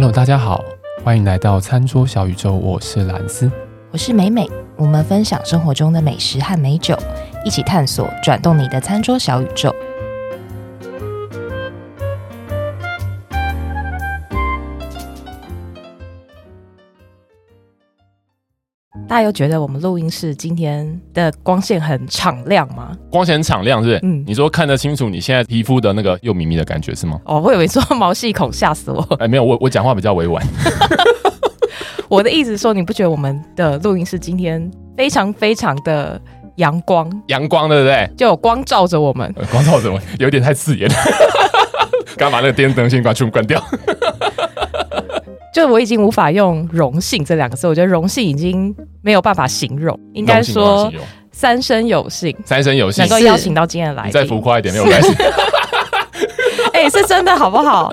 Hello，大家好，欢迎来到餐桌小宇宙，我是蓝斯，我是美美，我们分享生活中的美食和美酒，一起探索转动你的餐桌小宇宙。大家有觉得我们录音室今天的光线很敞亮吗？光线很敞亮，是不是？嗯，你说看得清楚你现在皮肤的那个又迷迷的感觉是吗？哦，我以为说毛细孔，吓死我！哎，没有，我我讲话比较委婉。我的意思是说，你不觉得我们的录音室今天非常非常的阳光？阳光，对不对？就有光照着我们，光照着我，有点太刺眼了。刚把那个电灯先关，全部关掉。就我已经无法用荣幸这两个字，我觉得荣幸已经没有办法形容，应该说三生有幸，三生有幸。能够邀请到今天的来。宾，再浮夸一点没有关系。哎、欸，是真的好不好？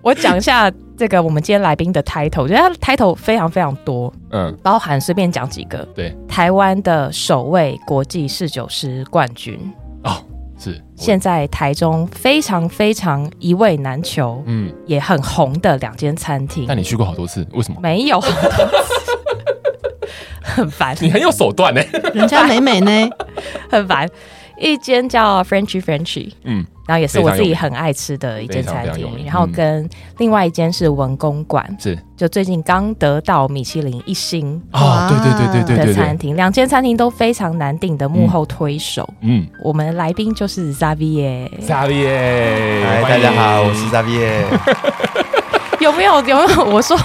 我讲一下这个我们今天来宾的 title，我觉得他的 title 非常非常多，嗯，包含随便讲几个，对，台湾的首位国际侍酒师冠军。哦。是现在台中非常非常一位难求，嗯，也很红的两间餐厅。那你去过好多次，为什么？没有，很烦。你很有手段呢，人家美美呢，很烦。一间叫 Frenchy Frenchy，嗯。然后也是我自己很爱吃的一间餐厅，然后跟另外一间是文公馆，是就最近刚得到米其林一星啊，对对对对对的餐厅，两间餐厅都非常难定的幕后推手。嗯，我们来宾就是 Xavier，Xavier，嗨，大家好，我是 Xavier。有没有有没有？我说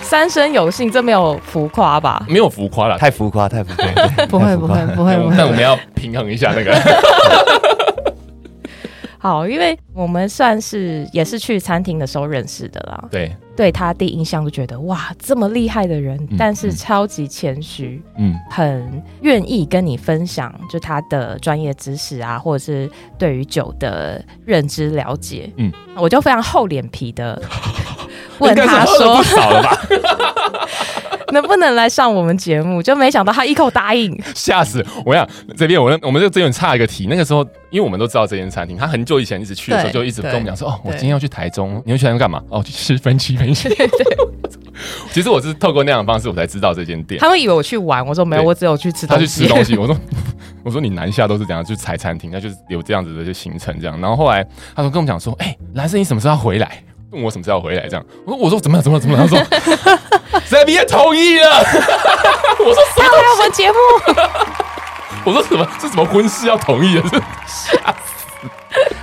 三生有幸，这没有浮夸吧？没有浮夸了，太浮夸，太浮夸，不会不会不会。但我们要平衡一下那个。好，因为我们算是也是去餐厅的时候认识的啦。对，对他第一印象就觉得哇，这么厉害的人，嗯、但是超级谦虚，嗯，很愿意跟你分享就他的专业知识啊，或者是对于酒的认知了解。嗯，我就非常厚脸皮的 问他说：“少了吧？” 能不能来上我们节目？就没想到他一口答应，吓死我！想这边我我们就这边差一个题。那个时候，因为我们都知道这间餐厅，他很久以前一直去的时候，就一直跟我们讲说：“哦，我今天要去台中，你要去台中干嘛？哦，去吃分期分期。”对，其实我是透过那样的方式，我才知道这间店。他们以为我去玩，我说没有，我只有去吃。他去吃东西，我说我说你南下都是怎样，去踩餐厅，那就是有这样子的一些行程这样。然后后来他说跟我们讲说：“哎，蓝生，你什么时候要回来？”问我什么时候要回来？这样，我说我说怎么了怎么了怎么了？他说 Xavier 同意了。我说他来我们节目。我说什么？这什么婚事要同意啊？吓死！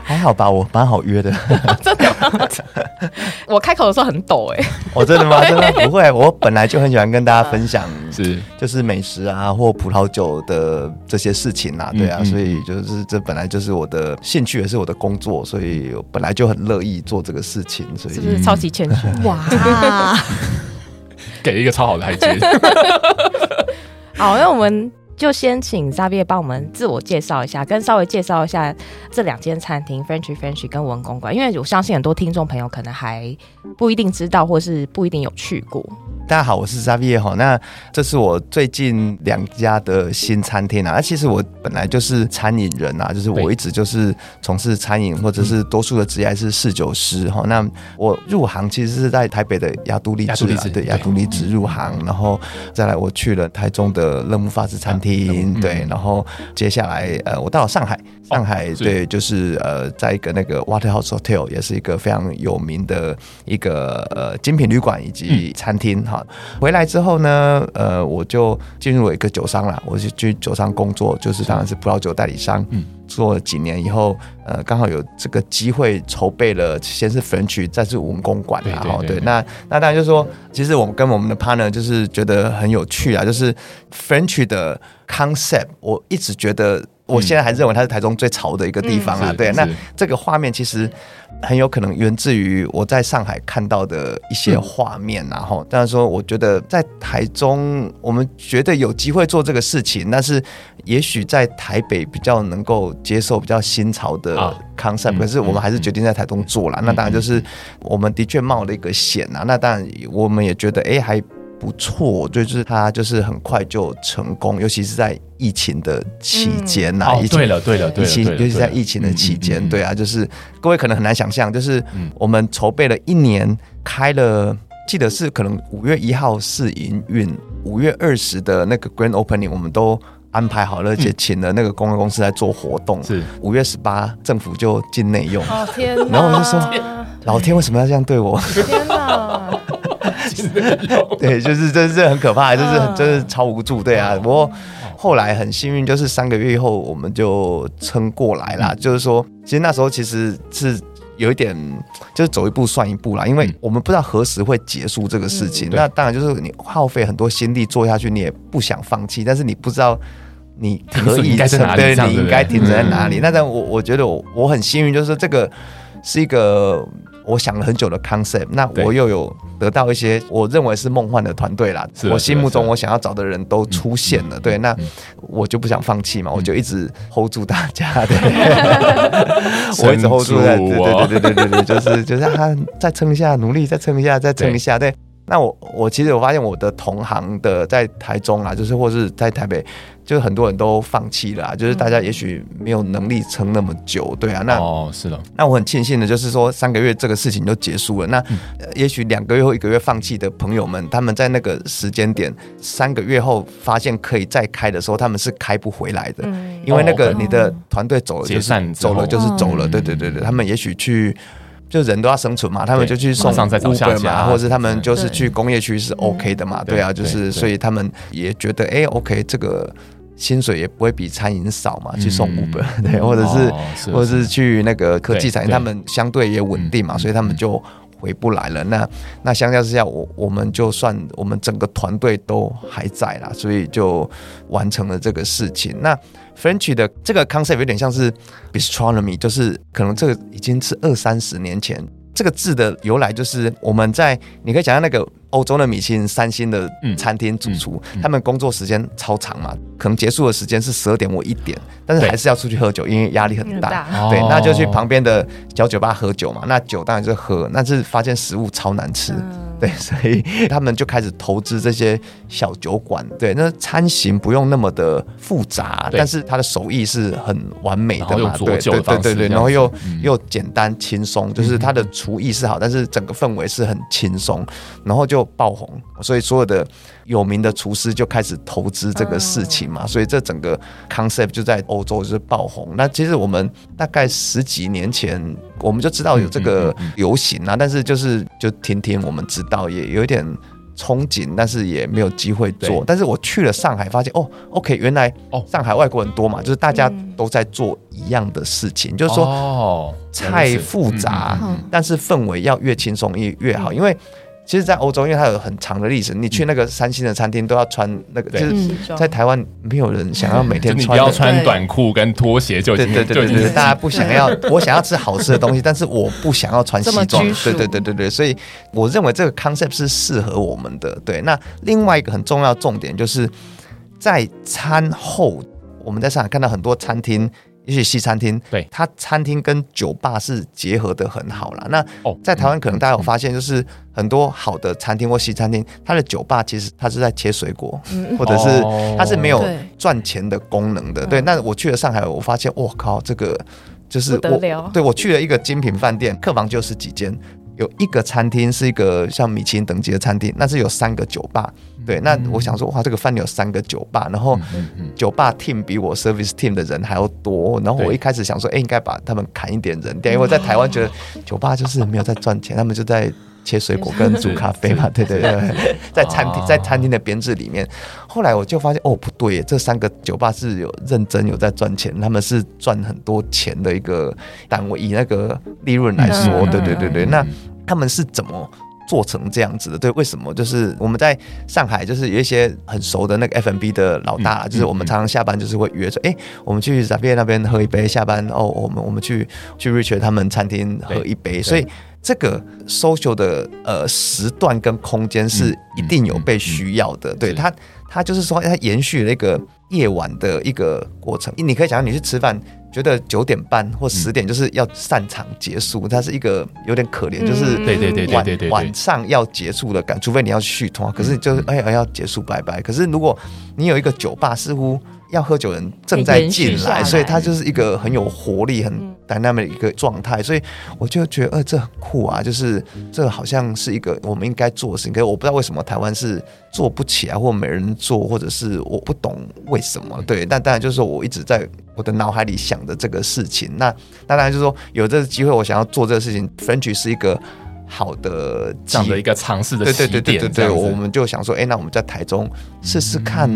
还好吧，我蛮好约的。真的吗？我开口的时候很抖哎。我真的吗？真的不会。我本来就很喜欢跟大家分享，是就是美食啊，或葡萄酒的这些事情啊，对啊，所以就是这本来就是我的兴趣，也是我的工作，所以我本来就很乐意做这个事情。所以是不是超级谦虚？哇，给一个超好的台阶。好，那我们。就先请 Xavier 帮我们自我介绍一下，跟稍微介绍一下这两间餐厅 Frenchy Frenchy 跟文公馆，因为我相信很多听众朋友可能还不一定知道，或是不一定有去过。大家好，我是 Xavier 哈。那这是我最近两家的新餐厅啊。那其实我本来就是餐饮人啊，就是我一直就是从事餐饮，或者是多数的职业还是侍酒师哈。那我入行其实是在台北的亚都丽致，对亚都丽兹入行，然后再来我去了台中的乐木法式餐厅，对，然后接下来呃，我到了上海，上海对，就是呃，在一个那个 Waterhouse Hotel，也是一个非常有名的一个呃精品旅馆以及餐厅哈。回来之后呢，呃，我就进入了一个酒商了，我就去酒商工作，就是当然是葡萄酒代理商。嗯，做了几年以后，呃，刚好有这个机会筹备了，先是 Frenchy，再是文公馆，然后对，那那当然就是说，其实我们跟我们的 partner 就是觉得很有趣啊，就是 Frenchy 的 concept，我一直觉得，我现在还认为它是台中最潮的一个地方啊。对，那这个画面其实。很有可能源自于我在上海看到的一些画面，然后，当然说，我觉得在台中，我们觉得有机会做这个事情，但是也许在台北比较能够接受比较新潮的 concept，可是我们还是决定在台中做了。那当然就是我们的确冒了一个险啊。那当然我们也觉得，哎，还。不错，就是他就是很快就成功，尤其是在疫情的期间呐、啊。哦，对了，对了，对了，尤其在疫情的期间，对啊，就是各位可能很难想象，就是我们筹备了一年，开了记得是可能五月一号试营运，五月二十的那个 Grand Opening 我们都安排好了，而且请了那个公关公司来做活动。是五月十八政府就禁内用。哦天！然后我就说，老天为什么要这样对我？天哪！对，就是这是很可怕，就是真是超无助。对啊，不过后来很幸运，就是三个月以后我们就撑过来了。就是说，其实那时候其实是。有一点就是走一步算一步啦，因为我们不知道何时会结束这个事情。嗯、那当然就是你耗费很多心力做下去，你也不想放弃，但是你不知道你可以在哪里，对，你应该停止在哪里。那但我我觉得我我很幸运，就是这个是一个。我想了很久的 concept，那我又有得到一些我认为是梦幻的团队啦。我心目中我想要找的人都出现了，对，那我就不想放弃嘛，我就一直 hold 住大家，对，我一直 hold 住在，对对对对对对，就是就是他再撑一下，努力再撑一下，再撑一下，对。那我我其实我发现我的同行的在台中啊，就是或是在台北。就是很多人都放弃了，啊，就是大家也许没有能力撑那么久，对啊。那哦，是的。那我很庆幸的，就是说三个月这个事情就结束了。那也许两个月或一个月放弃的朋友们，他们在那个时间点三个月后发现可以再开的时候，他们是开不回来的，因为那个你的团队走了就是走了就是走了，对对对对。他们也许去，就人都要生存嘛，他们就去送 Uber 嘛，或者是他们就是去工业区是 OK 的嘛，对啊，就是所以他们也觉得哎 OK 这个。薪水也不会比餐饮少嘛，去送 Uber，对，或者是或者是去那个科技产业，他们相对也稳定嘛，所以他们就回不来了。那那相较之下，我我们就算我们整个团队都还在啦，所以就完成了这个事情。那 French 的这个 concept 有点像是 Bistronomy，就是可能这个已经是二三十年前。这个字的由来就是我们在，你可以想象那个欧洲的米其林三星的餐厅主厨，他们工作时间超长嘛，可能结束的时间是十二点或一点，但是还是要出去喝酒，因为压力很大。对，那就去旁边的小酒吧喝酒嘛。那酒当然就是喝，但是发现食物超难吃。对，所以他们就开始投资这些小酒馆。对，那餐型不用那么的复杂，但是他的手艺是很完美的嘛。对对对对对，然后又又简单轻松，就是他的厨艺是好，但是整个氛围是很轻松，然后就爆红。所以所有的有名的厨师就开始投资这个事情嘛。所以这整个 concept 就在欧洲就是爆红。那其实我们大概十几年前我们就知道有这个流行啊，但是就是就听听我们知道。也有一点憧憬，但是也没有机会做。但是我去了上海，发现哦，OK，原来哦，上海外国人多嘛，就是大家都在做一样的事情，嗯、就是说哦，太复杂，嗯、但是氛围要越轻松越越好，嗯、因为。其实，在欧洲，因为它有很长的历史，你去那个三星的餐厅都要穿那个，就是在台湾没有人想要每天穿。你不要穿短裤跟拖鞋就对对对对，大家不想要。我想要吃好吃的东西，但是我不想要穿西装。对对对对对，所以我认为这个 concept 是适合我们的。对，那另外一个很重要重点就是在餐后，我们在上海看到很多餐厅。也许西餐厅，对，它餐厅跟酒吧是结合的很好啦。那在台湾可能大家有发现，就是很多好的餐厅或西餐厅，它的酒吧其实它是在切水果，或者是它是没有赚钱的功能的。对，那我去了上海，我发现，我靠，这个就是我，对我去了一个精品饭店，客房就是几间。有一个餐厅是一个像米其林等级的餐厅，那是有三个酒吧。对，那我想说，哇，这个饭店有三个酒吧，然后酒吧 team 比我 service team 的人还要多。然后我一开始想说，哎，应该把他们砍一点人掉，因为我在台湾觉得酒吧就是没有在赚钱，他们就在切水果跟煮咖啡嘛。对对对，在餐厅在餐厅的编制里面，后来我就发现，哦，不对，这三个酒吧是有认真有在赚钱，他们是赚很多钱的一个单位，以那个利润来说，对对对对，那。他们是怎么做成这样子的？对，为什么？就是我们在上海，就是有一些很熟的那个 F&B 的老大，嗯、就是我们常常下班就是会约说，哎、嗯欸，我们去 Xavier 那边喝一杯，下班哦，我们我们去去 Richard 他们餐厅喝一杯。所以这个 social 的呃时段跟空间是一定有被需要的。嗯嗯嗯、对他，他就是说，它延续了一个夜晚的一个过程。你可以想象，你去吃饭。觉得九点半或十点就是要散场结束，它是一个有点可怜，就是对对对对晚上要结束的感，除非你要续通，可是就是哎哎要结束拜拜。可是如果你有一个酒吧，似乎要喝酒的人正在进来，所以他就是一个很有活力、很 dynamic 的一个状态，所以我就觉得，呃，这很酷啊，就是这好像是一个我们应该做的事情，可是我不知道为什么台湾是做不起来，或没人做，或者是我不懂为什么。对，但当然就是说我一直在我的脑海里想的这个事情。那那当然就是说有这个机会，我想要做这个事情，Frenchy 是一个。好的，这样的一个尝试的起点，对对对对对，我们就想说，哎、欸，那我们在台中试试看，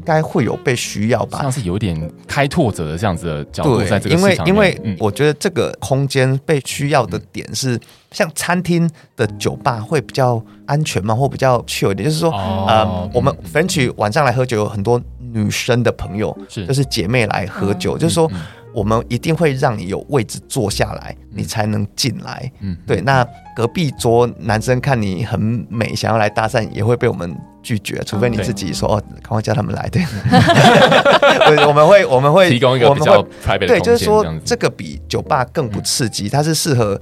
应该会有被需要吧？像是有点开拓者的这样子的角度，在这个因为因为我觉得这个空间被需要的点是，像餐厅的酒吧会比较安全嘛，或比较 chill 一点，就是说，哦、呃，我们 Frenchy 晚上来喝酒，有很多女生的朋友，是就是姐妹来喝酒，就是说。我们一定会让你有位置坐下来，你才能进来。嗯，对。那隔壁桌男生看你很美，想要来搭讪，也会被我们拒绝，除非你自己说哦，赶快叫他们来。对，我们会我们会提供一个比较 private 对，就是说这个比酒吧更不刺激，它是适合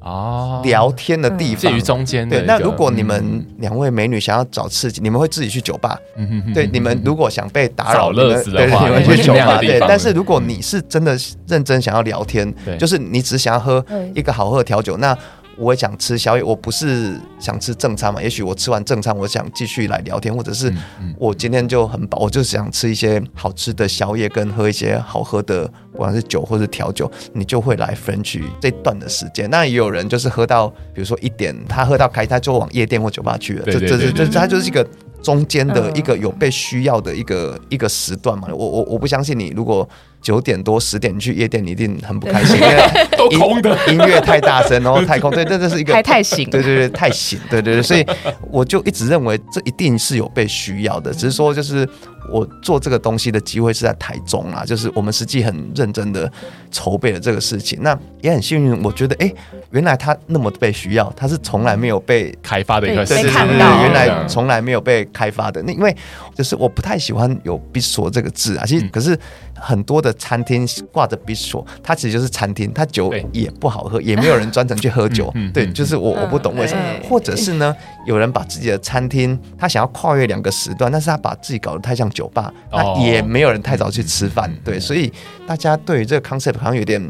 聊天的地方，介于中间。对，那如果你们两位美女想要找刺激，你们会自己去酒吧。嗯嗯，对，你们如果想被打扰乐子的话，你们去酒吧。对，但是如果你是真的认真想要聊天，就是你只想要喝一个好喝的调酒，那。我也想吃宵夜，我不是想吃正餐嘛？也许我吃完正餐，我想继续来聊天，或者是我今天就很饱，我就想吃一些好吃的宵夜，跟喝一些好喝的，不管是酒或是调酒，你就会来 Frenchy 这段的时间。那也有人就是喝到，比如说一点，他喝到开，他就往夜店或酒吧去了，就这这这，他就是一个。中间的一个有被需要的一个、嗯、一个时段嘛，我我我不相信你，如果九点多十点去夜店，你一定很不开心，因为 都空的，音乐太大声，然 后太空，对，这这是一个 太太醒，对对对，太醒，对对对，所以我就一直认为这一定是有被需要的，只是说就是。我做这个东西的机会是在台中啊，就是我们实际很认真的筹备了这个事情，那也很幸运，我觉得哎，原来他那么被需要，他是从来没有被开发的一个事情，对对对，原来从来没有被开发的。那因为就是我不太喜欢有 bistro 这个字啊，其实可是。很多的餐厅挂着 bistro，它其实就是餐厅，它酒也不好喝，也没有人专程去喝酒。对，就是我我不懂为什么，或者是呢，有人把自己的餐厅，他想要跨越两个时段，但是他把自己搞得太像酒吧，那也没有人太早去吃饭。对，所以大家对于这个 concept 好像有点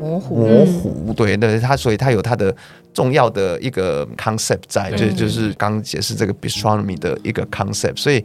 模糊模糊。对对，他所以他有他的重要的一个 concept 在，就就是刚解释这个 bistronomy 的一个 concept，所以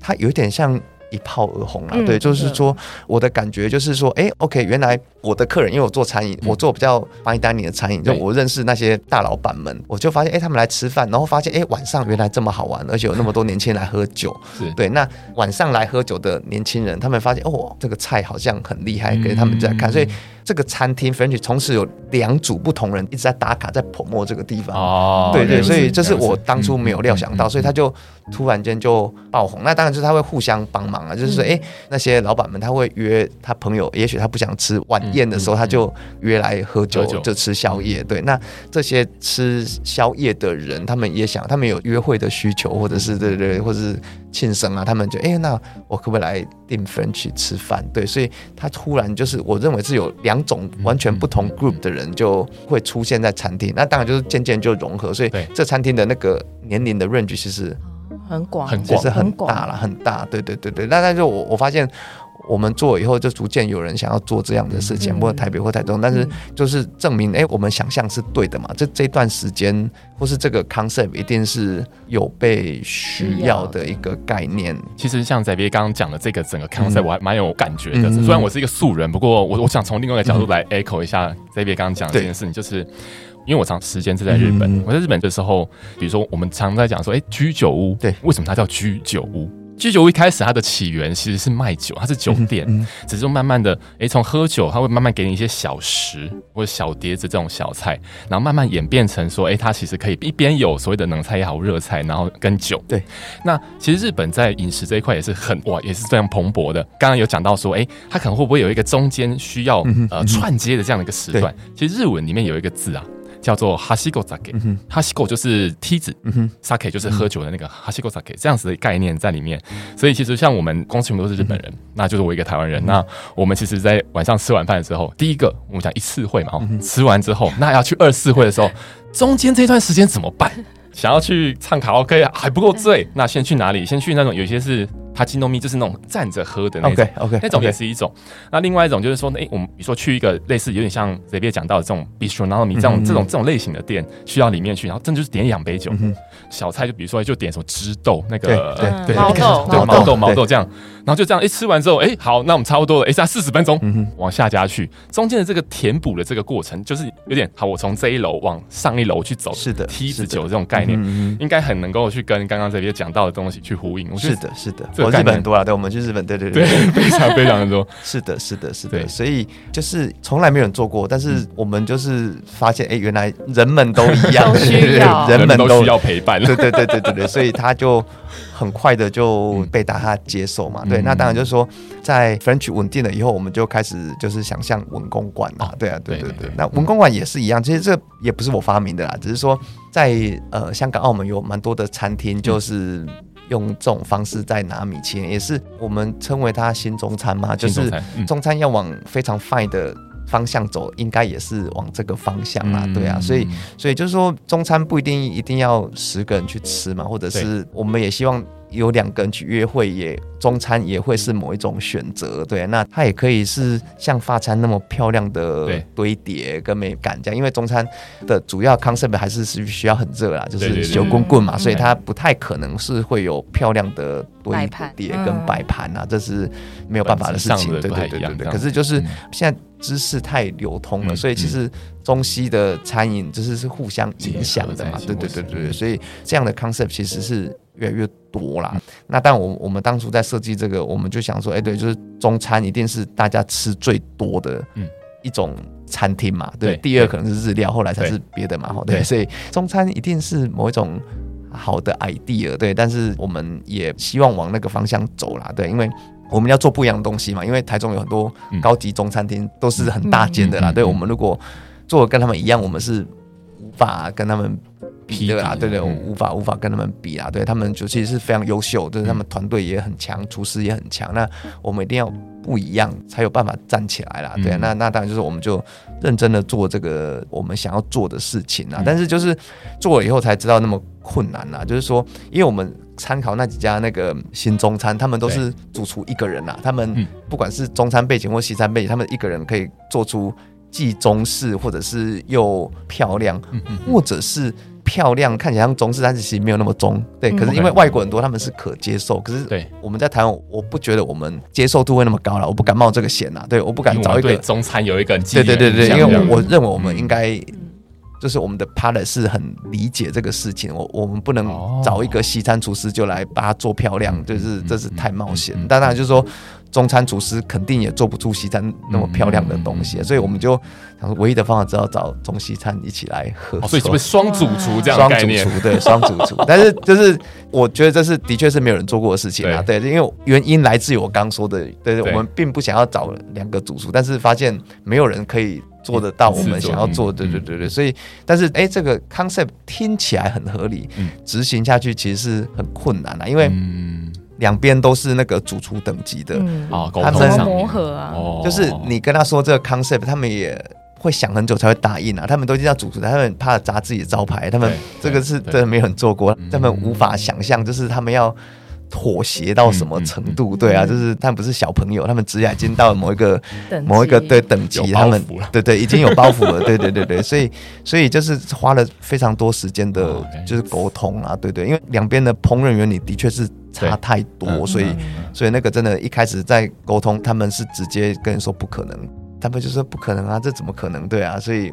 它有点像。一炮而红了，对，就是说我的感觉就是说，哎，OK，原来我的客人，因为我做餐饮，我做比较 fine dining 的餐饮，就我认识那些大老板们，我就发现，哎，他们来吃饭，然后发现，哎，晚上原来这么好玩，而且有那么多年轻人来喝酒，对，那晚上来喝酒的年轻人，他们发现，哦，这个菜好像很厉害，给他们在看，所以。这个餐厅 Frenchy 同时有两组不同人一直在打卡，在 promote 这个地方。哦，对对，所以这是我当初没有料想到，所以他就突然间就爆红。那当然就是他会互相帮忙啊，就是说，哎，那些老板们他会约他朋友，也许他不想吃晚宴的时候，他就约来喝酒，就吃宵夜。对，那这些吃宵夜的人，他们也想，他们有约会的需求，或者是对对，或者是。庆生啊，他们就哎，那我可不可以来订 Frenchy 吃饭？对，所以他突然就是，我认为是有两种完全不同 group 的人就会出现在餐厅，那当然就是渐渐就融合，所以这餐厅的那个年龄的 range 其实很广，很其实很大了，很大。对对对对，那但是我我发现。我们做以后，就逐渐有人想要做这样的事情，不管台北或台中，但是就是证明，哎，我们想象是对的嘛。这这段时间，或是这个 concept，一定是有被需要的一个概念。其实像 Xavier 刚刚讲的这个整个 concept，我还蛮有感觉的。虽然我是一个素人，不过我我想从另外一个角度来 echo 一下 Xavier 刚刚讲的这件事情，就是因为我长时间是在日本，我在日本的时候，比如说我们常在讲说，哎，居酒屋，对，为什么它叫居酒屋？居酒屋一开始它的起源其实是卖酒，它是酒店，嗯嗯、只是慢慢的，哎，从喝酒，它会慢慢给你一些小食或者小碟子这种小菜，然后慢慢演变成说，哎，它其实可以一边有所谓的冷菜也好，热菜，然后跟酒。对，那其实日本在饮食这一块也是很哇，也是非常蓬勃的。刚刚有讲到说，哎，它可能会不会有一个中间需要呃串接的这样的一个时段？对其实日文里面有一个字啊。叫做哈西狗 sake，哈西狗就是梯子，sake 就是喝酒的那个哈西狗 sake，这样子的概念在里面。所以其实像我们公司全部都是日本人，那就是我一个台湾人。那我们其实，在晚上吃晚饭的时候，第一个我们讲一次会嘛，吃完之后，那要去二次会的时候，中间这段时间怎么办？想要去唱卡拉 OK 还不够醉，那先去哪里？先去那种有些是哈基诺米就是那种站着喝的那种。OK OK，那种也是一种。那另外一种就是说，哎，我们比如说去一个类似有点像 Xavier 讲到的这种 bistronomy 这种这种这种类型的店，去到里面去，然后真的就是点两杯酒，小菜就比如说就点什么枝豆那个对对毛豆对毛豆毛豆。这样，然后就这样哎吃完之后，哎好，那我们差不多了，哎，再四十分钟往下家去，中间的这个填补的这个过程，就是有点好，我从这一楼往上一楼去走，是的，梯子酒这种概念，应该很能够去跟刚刚这边讲到的东西去呼应。是的，是的，我日本很多啊，对，我们去日本，对对对，非常非常的多。是的，是的，是的，所以就是从来没有人做过，但是我们就是发现，哎，原来人们都一样，人们都需要陪伴，对对对对对对，所以他就很快的就被大家接受嘛。对，那当然就是说，在 French 稳定了以后，我们就开始就是想象文公馆啊，对啊，对对对，那文公馆也是一样，其实这也不是我发明的啦，只是说在呃香港、澳门有蛮多的餐厅就是。用这种方式在拿米其林，也是我们称为它新中餐嘛，就是中餐要往非常 fine 的方向走，应该也是往这个方向啦，对啊，所以所以就是说中餐不一定一定要十个人去吃嘛，或者是我们也希望。有两个人去约会，也中餐也会是某一种选择，对。那它也可以是像法餐那么漂亮的堆叠跟美感这样，因为中餐的主要 concept 还是是需要很热啦，就是油滚滚嘛，所以它不太可能是会有漂亮的堆叠跟摆盘啊，这是没有办法的事情，对对对对对。可是就是现在知识太流通了，所以其实中西的餐饮就是是互相影响的嘛，对对对对对，所以这样的 concept 其实是。越来越多啦，那但我我们当初在设计这个，我们就想说，哎，对，就是中餐一定是大家吃最多的一种餐厅嘛，对，第二可能是日料，后来才是别的嘛，对，所以中餐一定是某一种好的 idea，对，但是我们也希望往那个方向走啦，对，因为我们要做不一样的东西嘛，因为台中有很多高级中餐厅都是很大间的啦，对，我们如果做的跟他们一样，我们是无法跟他们。比的啦，对对，我无法无法跟他们比啦，对他们就其实是非常优秀，就是他们团队也很强，厨师也很强。那我们一定要不一样，才有办法站起来啦。对，那那当然就是我们就认真的做这个我们想要做的事情啦。但是就是做了以后才知道那么困难啦，就是说，因为我们参考那几家那个新中餐，他们都是主厨一个人啦，他们不管是中餐背景或西餐背景，他们一个人可以做出既中式或者是又漂亮，或者是。漂亮，看起来像中式，但是其实没有那么中。对，可是因为外国很多他们是可接受，可是对我们在台湾，我不觉得我们接受度会那么高了，我不敢冒这个险呐。对，我不敢找一个中餐有一个对对对对，因为我我认为我们应该就是我们的 palate 是很理解这个事情，我我们不能找一个西餐厨师就来把它做漂亮，就是这是太冒险。当然就是说。中餐厨师肯定也做不出西餐那么漂亮的东西，所以我们就想说，唯一的方法只要找中西餐一起来合作，所以是不是双主厨这样的概念？双主厨对，双主厨。但是就是我觉得这是的确是没有人做过的事情啊，对，因为原因来自于我刚说的，对，我们并不想要找两个主厨，但是发现没有人可以做得到我们想要做，对对对对，所以但是哎，这个 concept 听起来很合理，执行下去其实是很困难的，因为。两边都是那个主厨等级的啊，他们磨合啊，就是你跟他说这个 concept，他们也会想很久才会答应啊。他们都是要主厨，他们怕砸自己的招牌，他们这个是真的没有人做过，他们无法想象，就是他们要妥协到什么程度。对啊，就是他们不是小朋友，他们职业已经到了某一个某一个对等级，他们对对已经有包袱了，对对对对，所以所以就是花了非常多时间的，就是沟通啊，对对，因为两边的烹饪原理的确是。差太多，所以所以那个真的，一开始在沟通，他们是直接跟你说不可能，他们就说不可能啊，这怎么可能？对啊，所以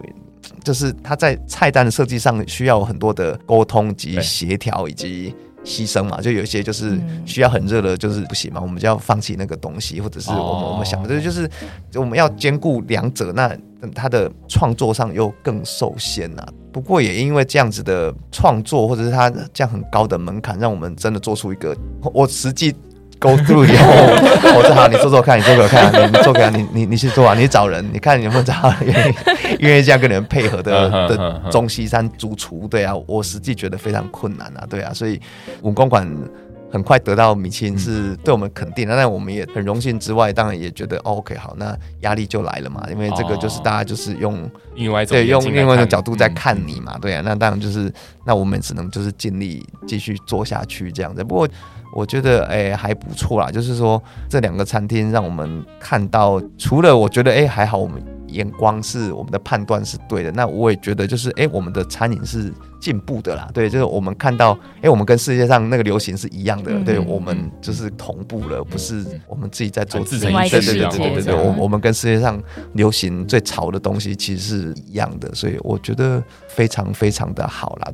就是他在菜单的设计上需要很多的沟通及协调以及牺牲嘛，就有一些就是需要很热的，就是不行嘛，我们就要放弃那个东西，或者是我们我们想的就是我们要兼顾两者，那他的创作上又更受限啊。不过也因为这样子的创作，或者是他这样很高的门槛，让我们真的做出一个我实际 go through 以后，我说好，你做做看，你做做看，你你做给他，你你你去做啊，你找人，你看你有没有找愿意愿意这样跟你们配合的的中西山主厨？对啊，我实际觉得非常困难啊，对啊，所以文公馆。很快得到米其林是对我们肯定的，那我们也很荣幸之外，当然也觉得、哦、OK 好，那压力就来了嘛，因为这个就是大家就是用另外对用另外一个角度在看你嘛，对啊，那当然就是那我们只能就是尽力继续做下去这样子。不过我觉得哎、还不错啦，就是说这两个餐厅让我们看到，除了我觉得哎、还好，我们眼光是我们的判断是对的，那我也觉得就是哎、欸、我们的餐饮是进步的啦，对，就是我们看到哎、欸、我们跟世界上那个流行是一样的，嗯、对我们就是同步了，不是我们自己在做自己，对对对对对对，我我们跟世界上流行最潮的东西其实是一样的，所以我觉得非常非常的好啦。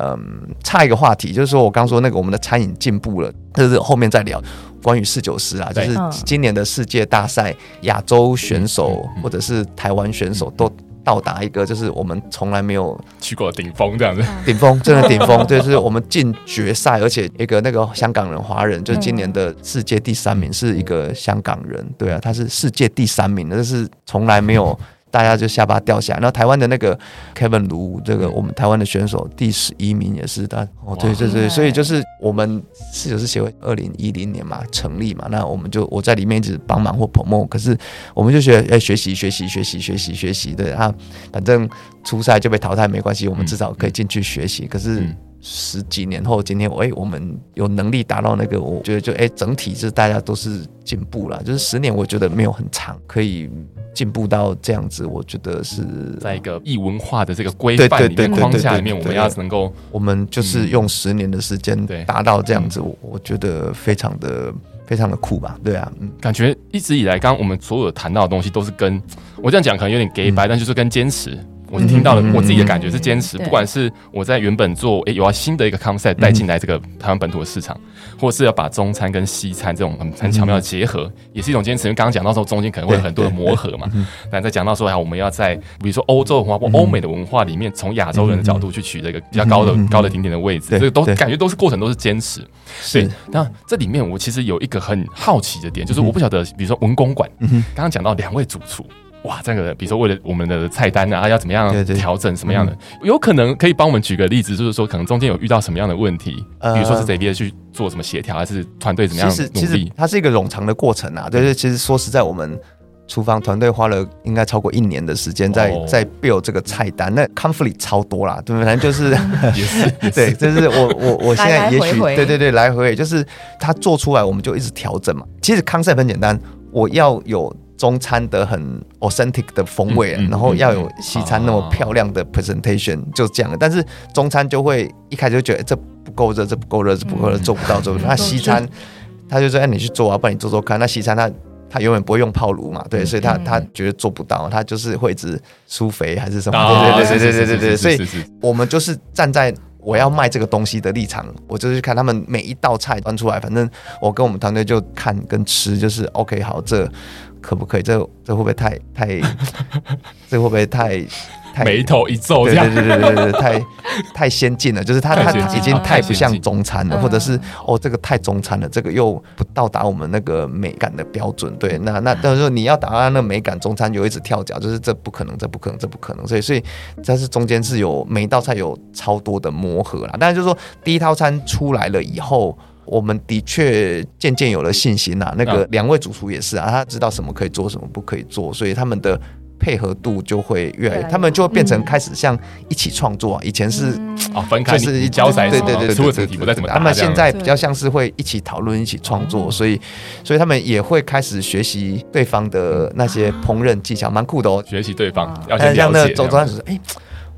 嗯，差一个话题就是说我刚说那个我们的餐饮进步了。这是后面再聊关于四九师啊，就是今年的世界大赛，亚洲选手或者是台湾选手都到达一个就是我们从来没有去过顶峰这样子，顶峰真的顶峰，就是我们进决赛，而且一个那个香港人华人，就是今年的世界第三名是一个香港人，对啊，他是世界第三名，这是从来没有。大家就下巴掉下来。然后台湾的那个 Kevin 卢，这个我们台湾的选手第十一名也是他。哦，对对对，所以就是我们侍酒师协会二零一零年嘛成立嘛，那我们就我在里面一直帮忙或 promote，可是我们就觉得哎，学习学习学习学习学习，对啊，反正初赛就被淘汰没关系，我们至少可以进去学习。可是十几年后，今天我哎，我们有能力达到那个，我觉得就哎，整体是大家都是进步了。就是十年，我觉得没有很长，可以。进步到这样子，我觉得是在一个异文化的这个规范里面框架里面，我们要能够，我们就是用十年的时间达到这样子，我我觉得非常的非常的酷吧？对啊，嗯，感觉一直以来，刚刚我们所有谈到的东西都是跟我这样讲可能有点假掰，但就是跟坚持。我听到了，我自己的感觉是坚持，不管是我在原本做，诶，有要新的一个 concept 带进来这个台湾本土的市场，或是要把中餐跟西餐这种很很巧妙的结合，也是一种坚持。因为刚刚讲到说中间可能会有很多的磨合嘛，但在讲到说啊，我们要在比如说欧洲文化或欧美的文化里面，从亚洲人的角度去取得一个比较高的高的顶点的位置，这个都感觉都是过程都是坚持。是，那这里面我其实有一个很好奇的点，就是我不晓得，比如说文公馆，刚刚讲到两位主厨。哇，这个比如说为了我们的菜单啊，要怎么样调整什么样的？有可能可以帮我们举个例子，就是说可能中间有遇到什么样的问题，比如说是这边去做什么协调，还是团队怎么样努力？其实其实它是一个冗长的过程啊。对对，其实说实在，我们厨房团队花了应该超过一年的时间在在 build 这个菜单，那 conflict 超多啦，对不对？反正就是 也是 对，就是我我我现在也许对对对来回就是它做出来，我们就一直调整嘛。其实 concept 很简单，我要有。中餐的很 authentic 的风味，然后要有西餐那么漂亮的 presentation，就这样。但是中餐就会一开始就觉得这不够热，这不够热，这不够热，做不到，做不到。那西餐他就说：“哎，你去做啊，不然你做做看。”那西餐他他永远不会用泡炉嘛，对，所以他他觉得做不到，他就是会一直输肥还是什么？对对对对对对对。所以我们就是站在我要卖这个东西的立场，我就是看他们每一道菜端出来，反正我跟我们团队就看跟吃，就是 OK 好这。可不可以？这这会不会太太？这会不会太 太眉头一皱？对对对对对对，太太先进了，就是它它已经太不像中餐了，或者是哦这个太中餐了，这个又不到达我们那个美感的标准。对，那那但是说你要达到那个美感，中餐就一直跳脚，就是这不可能，这不可能，这不可能。所以所以但是中间是有每一道菜有超多的磨合啦。但是就是说第一套餐出来了以后。我们的确渐渐有了信心呐、啊，那个两位主厨也是啊，他知道什么可以做，什么不可以做，所以他们的配合度就会越来越，他们就会变成开始像一起创作、啊。以前是啊分开，就是交赛，对对对对，出了题不再怎么打。他们现在比较像是会一起讨论、一起创作，所以所以他们也会开始学习对方的那些烹饪技巧，蛮酷的哦。学习对方，要那周周哎。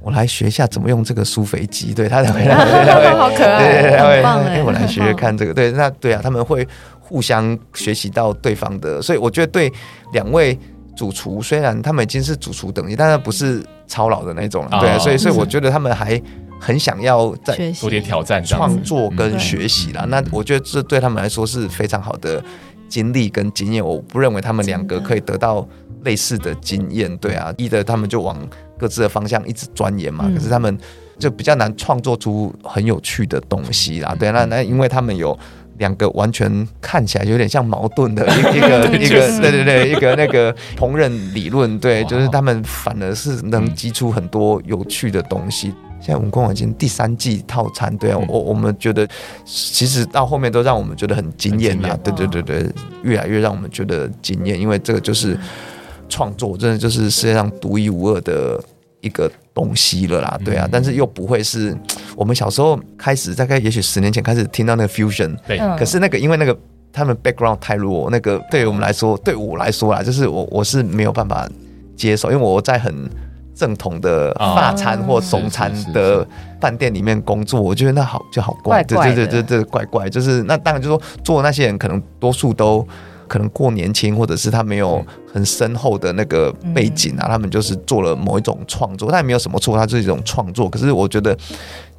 我来学一下怎么用这个舒肥机，对他，他会，好可爱，对，对对，哎，我来学学看这个，对，那对啊，他们会互相学习到对方的，所以我觉得对两位主厨，虽然他们已经是主厨等级，但是不是超老的那种了，对啊，所以所以我觉得他们还很想要再多点挑战、创作跟学习啦。那我觉得这对他们来说是非常好的经历跟经验。我不认为他们两个可以得到类似的经验，对啊，一的他们就往。各自的方向一直钻研嘛，可是他们就比较难创作出很有趣的东西啦。对，那那因为他们有两个完全看起来有点像矛盾的一 一个一个对对对一个那个烹饪理论，对，就是他们反而是能激出很多有趣的东西。现在文公馆已经第三季套餐，对啊，我我们觉得其实到后面都让我们觉得很惊艳啊，对对对对，越来越让我们觉得惊艳，因为这个就是。创作真的就是世界上独一无二的一个东西了啦，对啊，但是又不会是，我们小时候开始，大概也许十年前开始听到那个 fusion，对，可是那个因为那个他们 background 太弱，那个对于我们来说，对我来说啦，就是我我是没有办法接受，因为我在很正统的法餐或中餐的饭店里面工作，我觉得那好就好怪，对对对对对，怪怪，就是那当然就是说做那些人可能多数都。可能过年轻，或者是他没有很深厚的那个背景啊，他们就是做了某一种创作，他也没有什么错，他是一种创作。可是我觉得，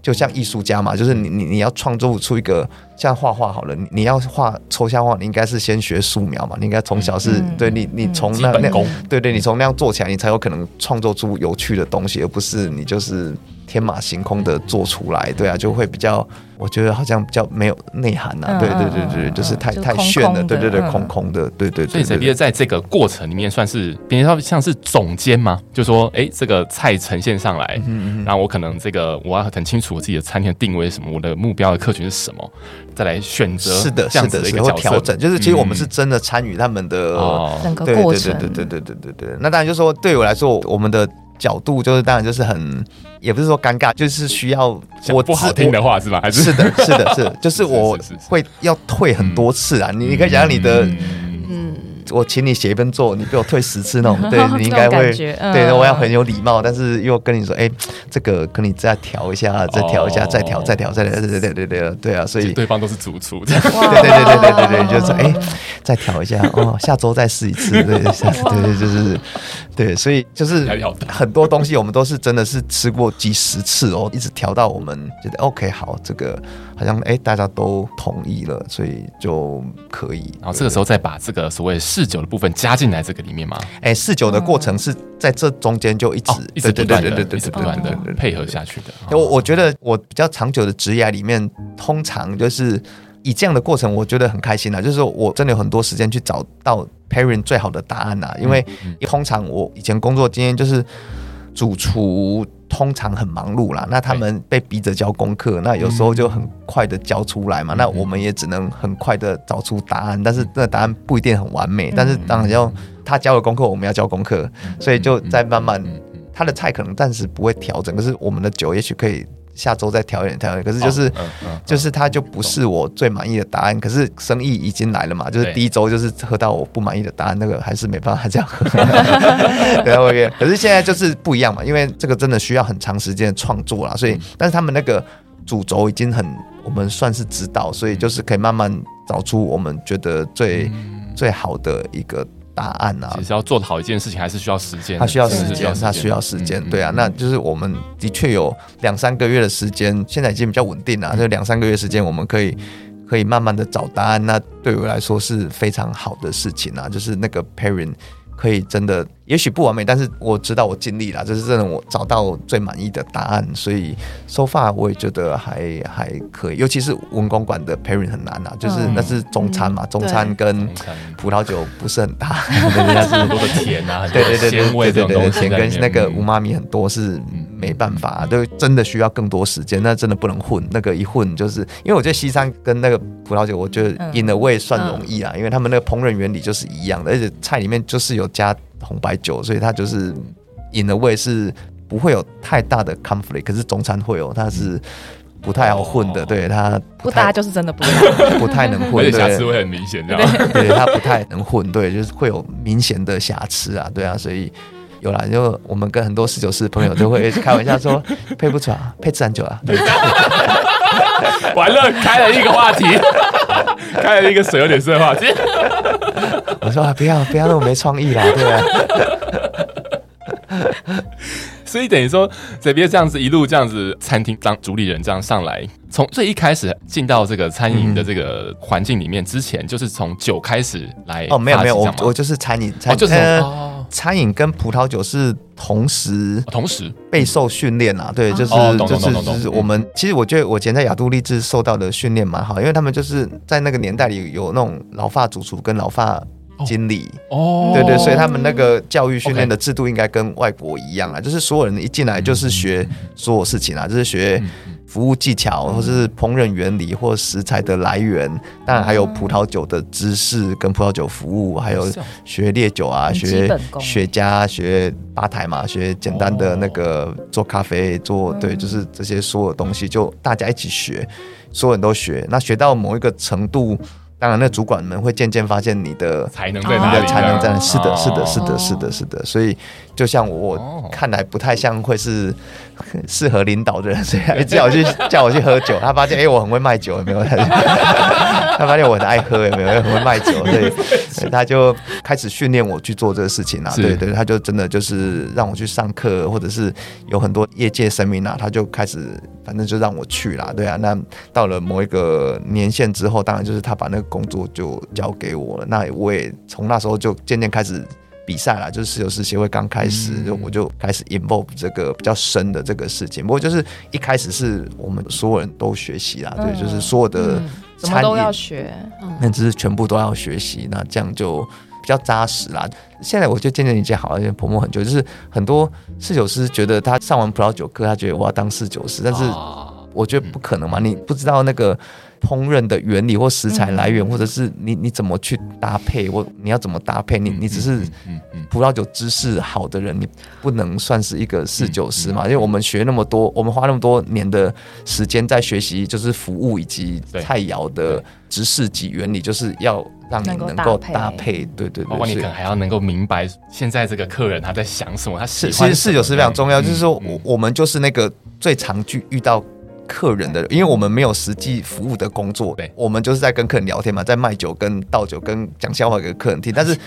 就像艺术家嘛，就是你你你要创作出一个像画画好了，你你要画抽象画，你应该是先学素描嘛，你应该从小是对你你从那那对对，你从那样做起来，你才有可能创作出有趣的东西，而不是你就是。天马行空的做出来，对啊，就会比较，我觉得好像比较没有内涵呐、啊，对对对对，就是太太炫了，对对对，空空的，对对。所以 Xavier 在这个过程里面算是，比如说像是总监吗？就说，哎，这个菜呈现上来，然后我可能这个我要很清楚我自己的餐厅的定位是什么，我的目标的客群是什么，再来选择是的，这样子的一个调整，就是其实我们是真的参与他们的整个过程，对对对对对对对。那当然就是说，对我来说，我们的。角度就是当然就是很，也不是说尴尬，就是需要我不好听的话是吧？还是是的，是的，是的，就是我会要退很多次啊。你你可以讲讲你的。我请你写一份作，你被我退十次那种，对你应该会，对，我要很有礼貌，但是又跟你说，哎，这个跟你再调一下，再调一下，再调，再调，再调，对对对对对对啊，所以对方都是主厨，对对对对对对对，就是哎，再调一下 哦，下周再试一次，对，下次对对就是，对，所以就是很多东西我们都是真的是吃过几十次哦，一直调到我们觉得 OK 好，这个好像哎大家都同意了，所以就可以，然后这个时候再把这个所谓。试酒的部分加进来这个里面吗？哎，试酒的过程是在这中间就一直一直不断的、一直不断的配合下去的。我我觉得我比较长久的职业里面，通常就是以这样的过程，我觉得很开心啊。就是我真的有很多时间去找到 pairing 最好的答案啊。因为通常我以前工作经验就是主厨。通常很忙碌啦，那他们被逼着交功课，那有时候就很快的交出来嘛，那我们也只能很快的找出答案，但是那个答案不一定很完美，但是当然要他交了功课，我们要交功课，所以就在慢慢，他的菜可能暂时不会调整，可是我们的酒也许可以。下周再调一点，调一点。可是就是，就是它就不是我最满意的答案。可是生意已经来了嘛，就是第一周就是喝到我不满意的答案，那个还是没办法这样喝。对，OK。可是现在就是不一样嘛，因为这个真的需要很长时间的创作啦，所以，但是他们那个主轴已经很，我们算是知道，所以就是可以慢慢找出我们觉得最最好的一个。答案啊，其实要做好一件事情，还是需要时间。它需要时间，它需要时间。对啊，那就是我们的确有两三个月的时间，现在已经比较稳定了。就两三个月时间，我们可以可以慢慢的找答案。那对我来说是非常好的事情啊，就是那个 parent 可以真的。也许不完美，但是我知道我尽力了，就是真的我找到最满意的答案，所以 so far 我也觉得还还可以。尤其是文公馆的 pairing 很难啊，就是那是中餐嘛，中餐跟葡萄酒不是很搭，那是很多的甜啊，对对对对，鲜味这种东西，甜跟那个五妈咪很多是没办法，就真的需要更多时间，那真的不能混，那个一混就是因为我觉得西餐跟那个葡萄酒，我觉得 in a way 算容易啊，因为他们那个烹饪原理就是一样的，而且菜里面就是有加。红白酒，所以它就是饮的味是不会有太大的 conflict，可是中餐会有，它是不太好混的，对他不搭就是真的不 不太能混，而且瑕疵会很明显，这样。对。他不太能混，对，就是会有明显的瑕疵啊，对啊，所以有啦，就我们跟很多侍酒师朋友都会开玩笑说 配不出啊，配自然酒啊，完了开了一个话题，开了一个水有点深的话题。我说啊，不要不要那么没创意啦，对啊。所以等于说，Xavier 这样子一路这样子，餐厅当主理人这样上来，从最一开始进到这个餐饮的这个环境里面之前，就是从酒开始来。哦，没有没有，我我就是餐饮，餐就是餐饮跟葡萄酒是同时同时备受训练啊。对，就是就是就是我们其实我觉得我以前在亚都丽志受到的训练蛮好，因为他们就是在那个年代里有那种老发主厨跟老法。经理。哦，对对，所以他们那个教育训练的制度应该跟外国一样啊，就是所有人一进来就是学所有事情啊，就是学。服务技巧，或是烹饪原理，或食材的来源，当然还有葡萄酒的知识跟葡萄酒服务，还有学烈酒啊，学雪茄，学吧台嘛，学简单的那个做咖啡，做对，就是这些所有东西，就大家一起学，所有人都学，那学到某一个程度。当然，那主管们会渐渐发现你的才能在哪里，你的才能在。是的，是的，是的，是的，是的。所以，就像我看来不太像会是 适合领导的人，所以叫我去 叫我去喝酒。他发现，哎，我很会卖酒，有没有？他发现我很爱喝，有没有？很会卖酒，所以他就开始训练我去做这个事情啊。对对，他就真的就是让我去上课，或者是有很多业界声明啊，他就开始，反正就让我去啦。对啊，那到了某一个年限之后，当然就是他把那个。工作就交给我了，那我也从那时候就渐渐开始比赛了，就是侍酒师协会刚开始，就我就开始 involve 这个比较深的这个事情。不过就是一开始是我们所有人都学习啦，对，就是所有的什么都要学，那只是全部都要学习，那这样就比较扎实啦。现在我就渐渐已经好了，因为婆婆很久，就是很多侍酒师觉得他上完葡萄酒课，他觉得我要当侍酒师，但是我觉得不可能嘛，你不知道那个。烹饪的原理或食材来源，或者是你你怎么去搭配，或你要怎么搭配，你你只是葡萄酒知识好的人，你不能算是一个侍酒师嘛？因为我们学那么多，我们花那么多年的时间在学习，就是服务以及菜肴的知识及原理，就是要让你能够搭配。对对对，包括你可能还要能够明白现在这个客人他在想什么，他是其实侍酒师非常重要，就是说我我们就是那个最常去遇到。客人的，因为我们没有实际服务的工作，对，我们就是在跟客人聊天嘛，在卖酒、跟倒酒、跟讲笑话给客人听。但是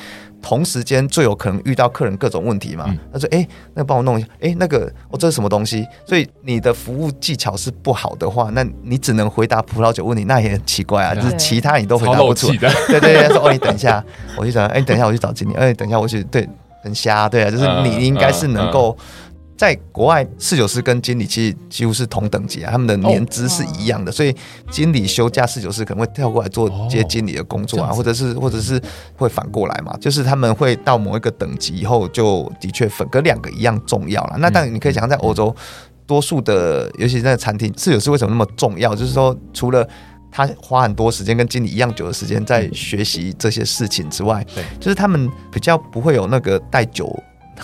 同时间最有可能遇到客人各种问题嘛。嗯、他说：“哎、欸，那帮我弄一下。哎、欸，那个，我、哦、这是什么东西？”所以你的服务技巧是不好的话，那你只能回答葡萄酒问题，那也很奇怪啊。就是其他你都回答不出。对对对，他说：“哦，你等一下，我去找。哎、欸，等一下我去找经理。哎、欸，等一下我去。对，很瞎。对啊，就是你应该是能够。”在国外，侍酒师跟经理其实几乎是同等级啊，他们的年资是一样的，所以经理休假，侍酒师可能会跳过来做接经理的工作啊，或者是或者是会反过来嘛，就是他们会到某一个等级以后，就的确分，跟两个一样重要了。那当然你可以想象，在欧洲，多数的，尤其是在餐厅，侍酒师为什么那么重要？就是说，除了他花很多时间跟经理一样久的时间在学习这些事情之外，对，就是他们比较不会有那个带酒。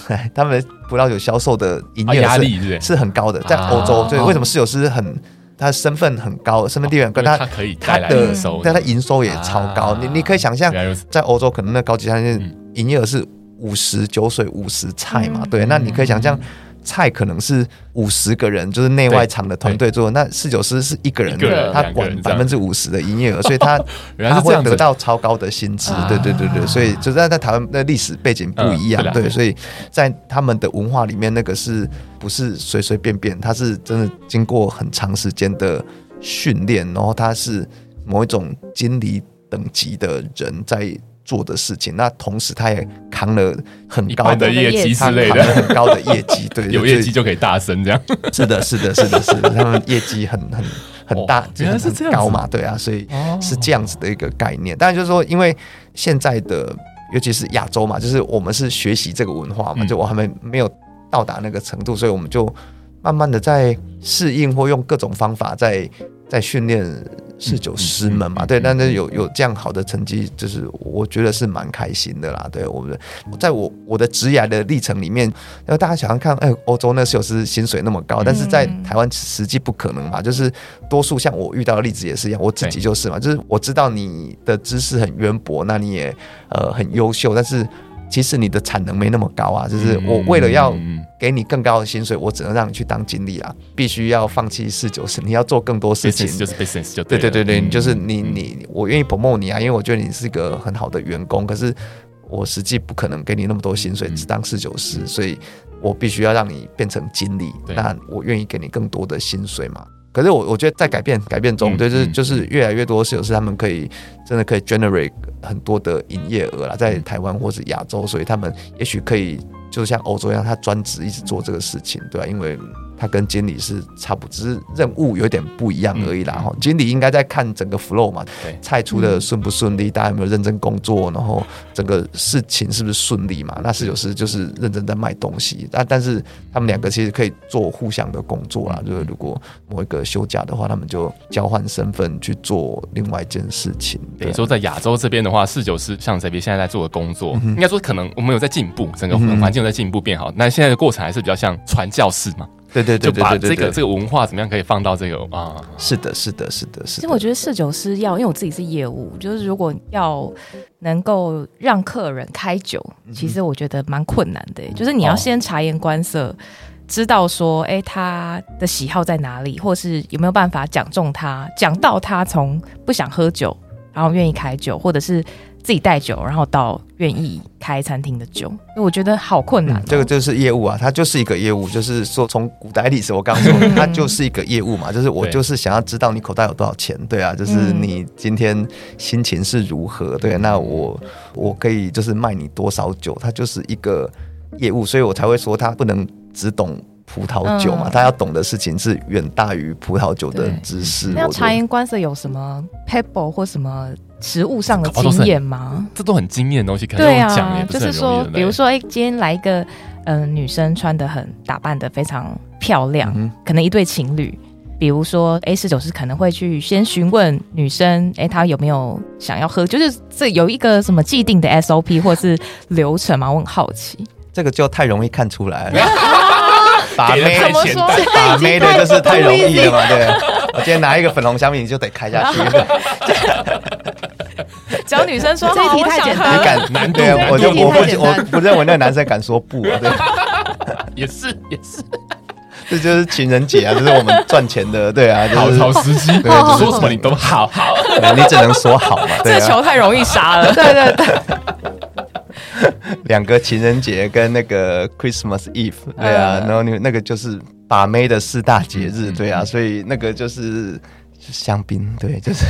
他们葡萄酒销售的营业压力是是很高的，在欧洲，所以为什么侍酒师很他身份很高，身份地位很高，他可以他的但他营收也超高。你你可以想象，在欧洲可能那高级餐厅营业额是五十酒水五十菜嘛？对，那你可以想象。菜可能是五十个人，就是内外场的团队做。那侍酒师是一个人，他管百分之五十的营业额，所以他 他会得到超高的薪资。对对对对，所以就在在台湾的历史背景不一样，对，所以在他们的文化里面，那个是不是随随便便？他是真的经过很长时间的训练，然后他是某一种经理等级的人在。做的事情，那同时他也扛了很高的业绩之类的，很高的业绩，对，有业绩就可以大声这样。是的，是的，是的，是的，他们业绩很很很大，原来是这样高嘛？对啊，所以是这样子的一个概念。当然就是说，因为现在的尤其是亚洲嘛，就是我们是学习这个文化嘛，就我还没没有到达那个程度，所以我们就慢慢的在适应或用各种方法在在训练。侍酒师们嘛，对，但是有有这样好的成绩，就是我觉得是蛮开心的啦。对我们，在我我的职涯的历程里面，因为大家想要看，哎，欧洲那侍酒师薪水那么高，但是在台湾实际不可能嘛。就是多数像我遇到的例子也是一样，我自己就是嘛，就是我知道你的知识很渊博，那你也呃很优秀，但是。其实你的产能没那么高啊，就是我为了要给你更高的薪水，我只能让你去当经理啊，必须要放弃四九师，你要做更多事情。就是 business 就对对对对，就是你你我愿意 promote 你啊，因为我觉得你是一个很好的员工，可是我实际不可能给你那么多薪水只当四九师，所以我必须要让你变成经理，那我愿意给你更多的薪水嘛。可是我我觉得在改变改变中，对，就是就是越来越多是有，是他们可以真的可以 generate 很多的营业额啦，在台湾或是亚洲，所以他们也许可以就像欧洲一样，他专职一直做这个事情，对吧？因为他跟经理是差不多，只是任务有点不一样而已啦。哈、嗯，经理应该在看整个 flow 嘛，对，菜出的顺不顺利，大家有没有认真工作，然后整个事情是不是顺利嘛？那侍酒师就是认真在卖东西，但但是他们两个其实可以做互相的工作啦。就是如果某一个休假的话，他们就交换身份去做另外一件事情。比如说在亚洲这边的话，四九师像这边现在在做的工作，嗯、应该说可能我们有在进步，整个环境有在进步变好。那、嗯、现在的过程还是比较像传教士嘛？对对对，对，对，对，对，对，就把这个这个文化怎么样可以放到这个啊？是的，是的，是的，是。其实我觉得侍酒师要，因为我自己是业务，就是如果要能够让客人开酒，其实我觉得蛮困难的。就是你要先察言观色，知道说，哎，他的喜好在哪里，或是有没有办法讲中他，讲到他从不想喝酒，然后愿意开酒，或者是。自己带酒，然后到愿意开餐厅的酒，因为我觉得好困难、哦嗯。这个就是业务啊，它就是一个业务，就是说从古代历史，我刚刚说它就是一个业务嘛，就是我就是想要知道你口袋有多少钱，对啊，就是你今天心情是如何，对啊，那我我可以就是卖你多少酒，它就是一个业务，所以我才会说它不能只懂葡萄酒嘛，他、嗯、要懂的事情是远大于葡萄酒的知识。那察言观色有什么 pebble 或什么？实物上的经验吗？这都很惊艳的东西，可能对啊，就是说，比如说，哎，今天来一个嗯、呃，女生穿的很打扮的非常漂亮，嗯、可能一对情侣，比如说，哎，四九是可能会去先询问女生，哎，她有没有想要喝，就是这有一个什么既定的 SOP 或是流程吗？我很好奇，这个就太容易看出来了，把妹怎么说？把妹的就是太容易了嘛，对。我今天拿一个粉红香槟，你就得开下去。只要女生说这一题太简单，你敢难对啊？我就我不我不认为那个男生敢说不啊？对，也 是也是，这就是情人节啊，就是我们赚钱的，对啊，好好时机，对，说什么你都好好，你只能说好嘛。这球太容易杀了，对对对。两个情人节跟那个 Christmas Eve，对啊，然后你那个就是把妹的四大节日，对啊，所以那个就是。香槟，对，就是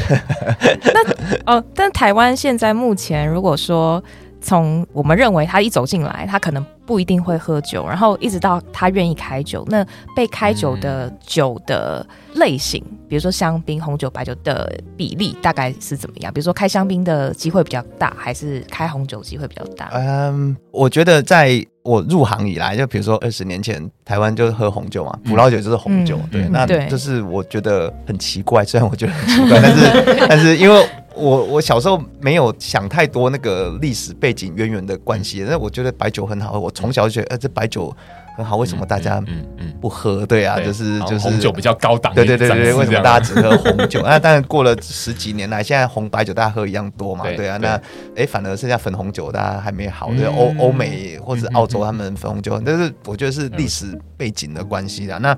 那哦，但台湾现在目前，如果说从我们认为他一走进来，他可能不一定会喝酒，然后一直到他愿意开酒，那被开酒的酒的类型，嗯、比如说香槟、红酒、白酒的比例大概是怎么样？比如说开香槟的机会比较大，还是开红酒机会比较大？嗯，我觉得在。我入行以来，就比如说二十年前，台湾就是喝红酒嘛，葡萄酒就是红酒，嗯、对，嗯、那就是我觉得很奇怪，虽然我觉得很奇怪，但是但是因为我我小时候没有想太多那个历史背景渊源的关系，那我觉得白酒很好喝，我从小就觉得，呃，这白酒。很好，为什么大家嗯嗯不喝？对啊，就是就是红酒比较高档。对对对对，为什么大家只喝红酒？那当然过了十几年来，现在红白酒大家喝一样多嘛？对啊，那哎，反而剩下粉红酒大家还没好。对，欧欧美或者澳洲他们粉红酒，但是我觉得是历史背景的关系啦。那。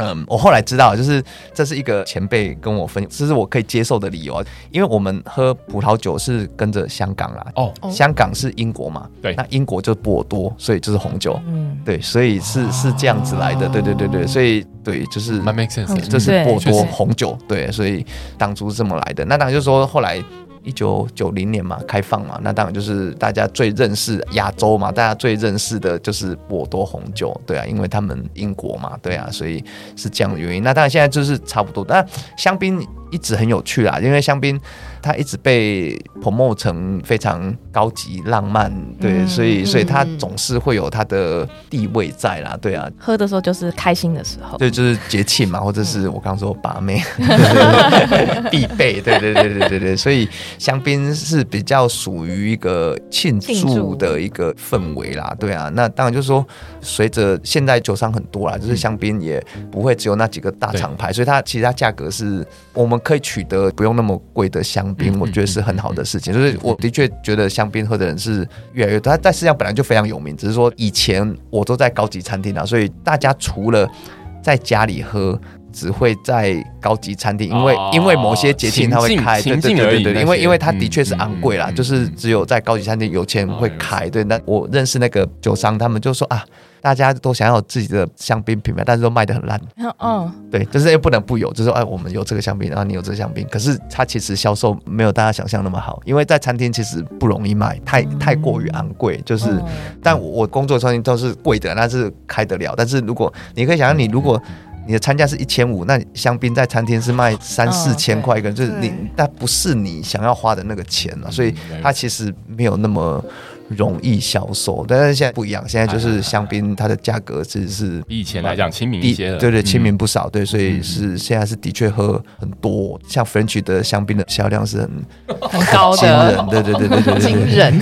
嗯，我后来知道，就是这是一个前辈跟我分，这是我可以接受的理由啊。因为我们喝葡萄酒是跟着香港啦，哦，香港是英国嘛，对，那英国就是波尔多，所以就是红酒，嗯，对，所以是是这样子来的，对对对对，所以对，就是蛮 make sense，这是波尔多红酒，对，所以当初是这么来的。那当然就是说后来。一九九零年嘛，开放嘛，那当然就是大家最认识亚洲嘛，大家最认识的就是波多红酒，对啊，因为他们英国嘛，对啊，所以是这样的原因。那当然现在就是差不多，但香槟一直很有趣啦，因为香槟。它一直被 promote 成非常高级浪漫，对，嗯、所以所以它总是会有它的地位在啦，对啊。喝的时候就是开心的时候，对，就是节庆嘛，或者是我刚刚说把妹，对对对必备，对对对对对对，所以香槟是比较属于一个庆祝的一个氛围啦，对啊。那当然就是说，随着现在酒商很多啦，就是香槟也不会只有那几个大厂牌，所以它其实它价格是我们可以取得不用那么贵的香。香槟，我觉得是很好的事情。就是我的确觉得香槟喝的人是越来越多。它在世界上本来就非常有名，只是说以前我都在高级餐厅啊，所以大家除了在家里喝，只会在高级餐厅，因为因为某些节庆他会开，对对对对对，因为因为它的确是昂贵啦，就是只有在高级餐厅有钱会开。对，那我认识那个酒商，他们就说啊。大家都想要有自己的香槟品牌，但是都卖的很烂。嗯，对，就是又不能不有，就是说，哎，我们有这个香槟，然后你有这个香槟，可是它其实销售没有大家想象那么好，因为在餐厅其实不容易卖，太太过于昂贵。就是，嗯、但我工作餐厅都是贵的，那是开得了。但是如果你可以想象，你如果你的餐价是一千五，那香槟在餐厅是卖三四千块一个，就是你那不是你想要花的那个钱了，所以它其实没有那么。容易销售，但是现在不一样，现在就是香槟它的价格其实是比以前来讲亲民一些了，对对，亲民不少，对，所以是现在是的确喝很多，像 French 的香槟的销量是很很高的，惊人，对对对对对，惊人，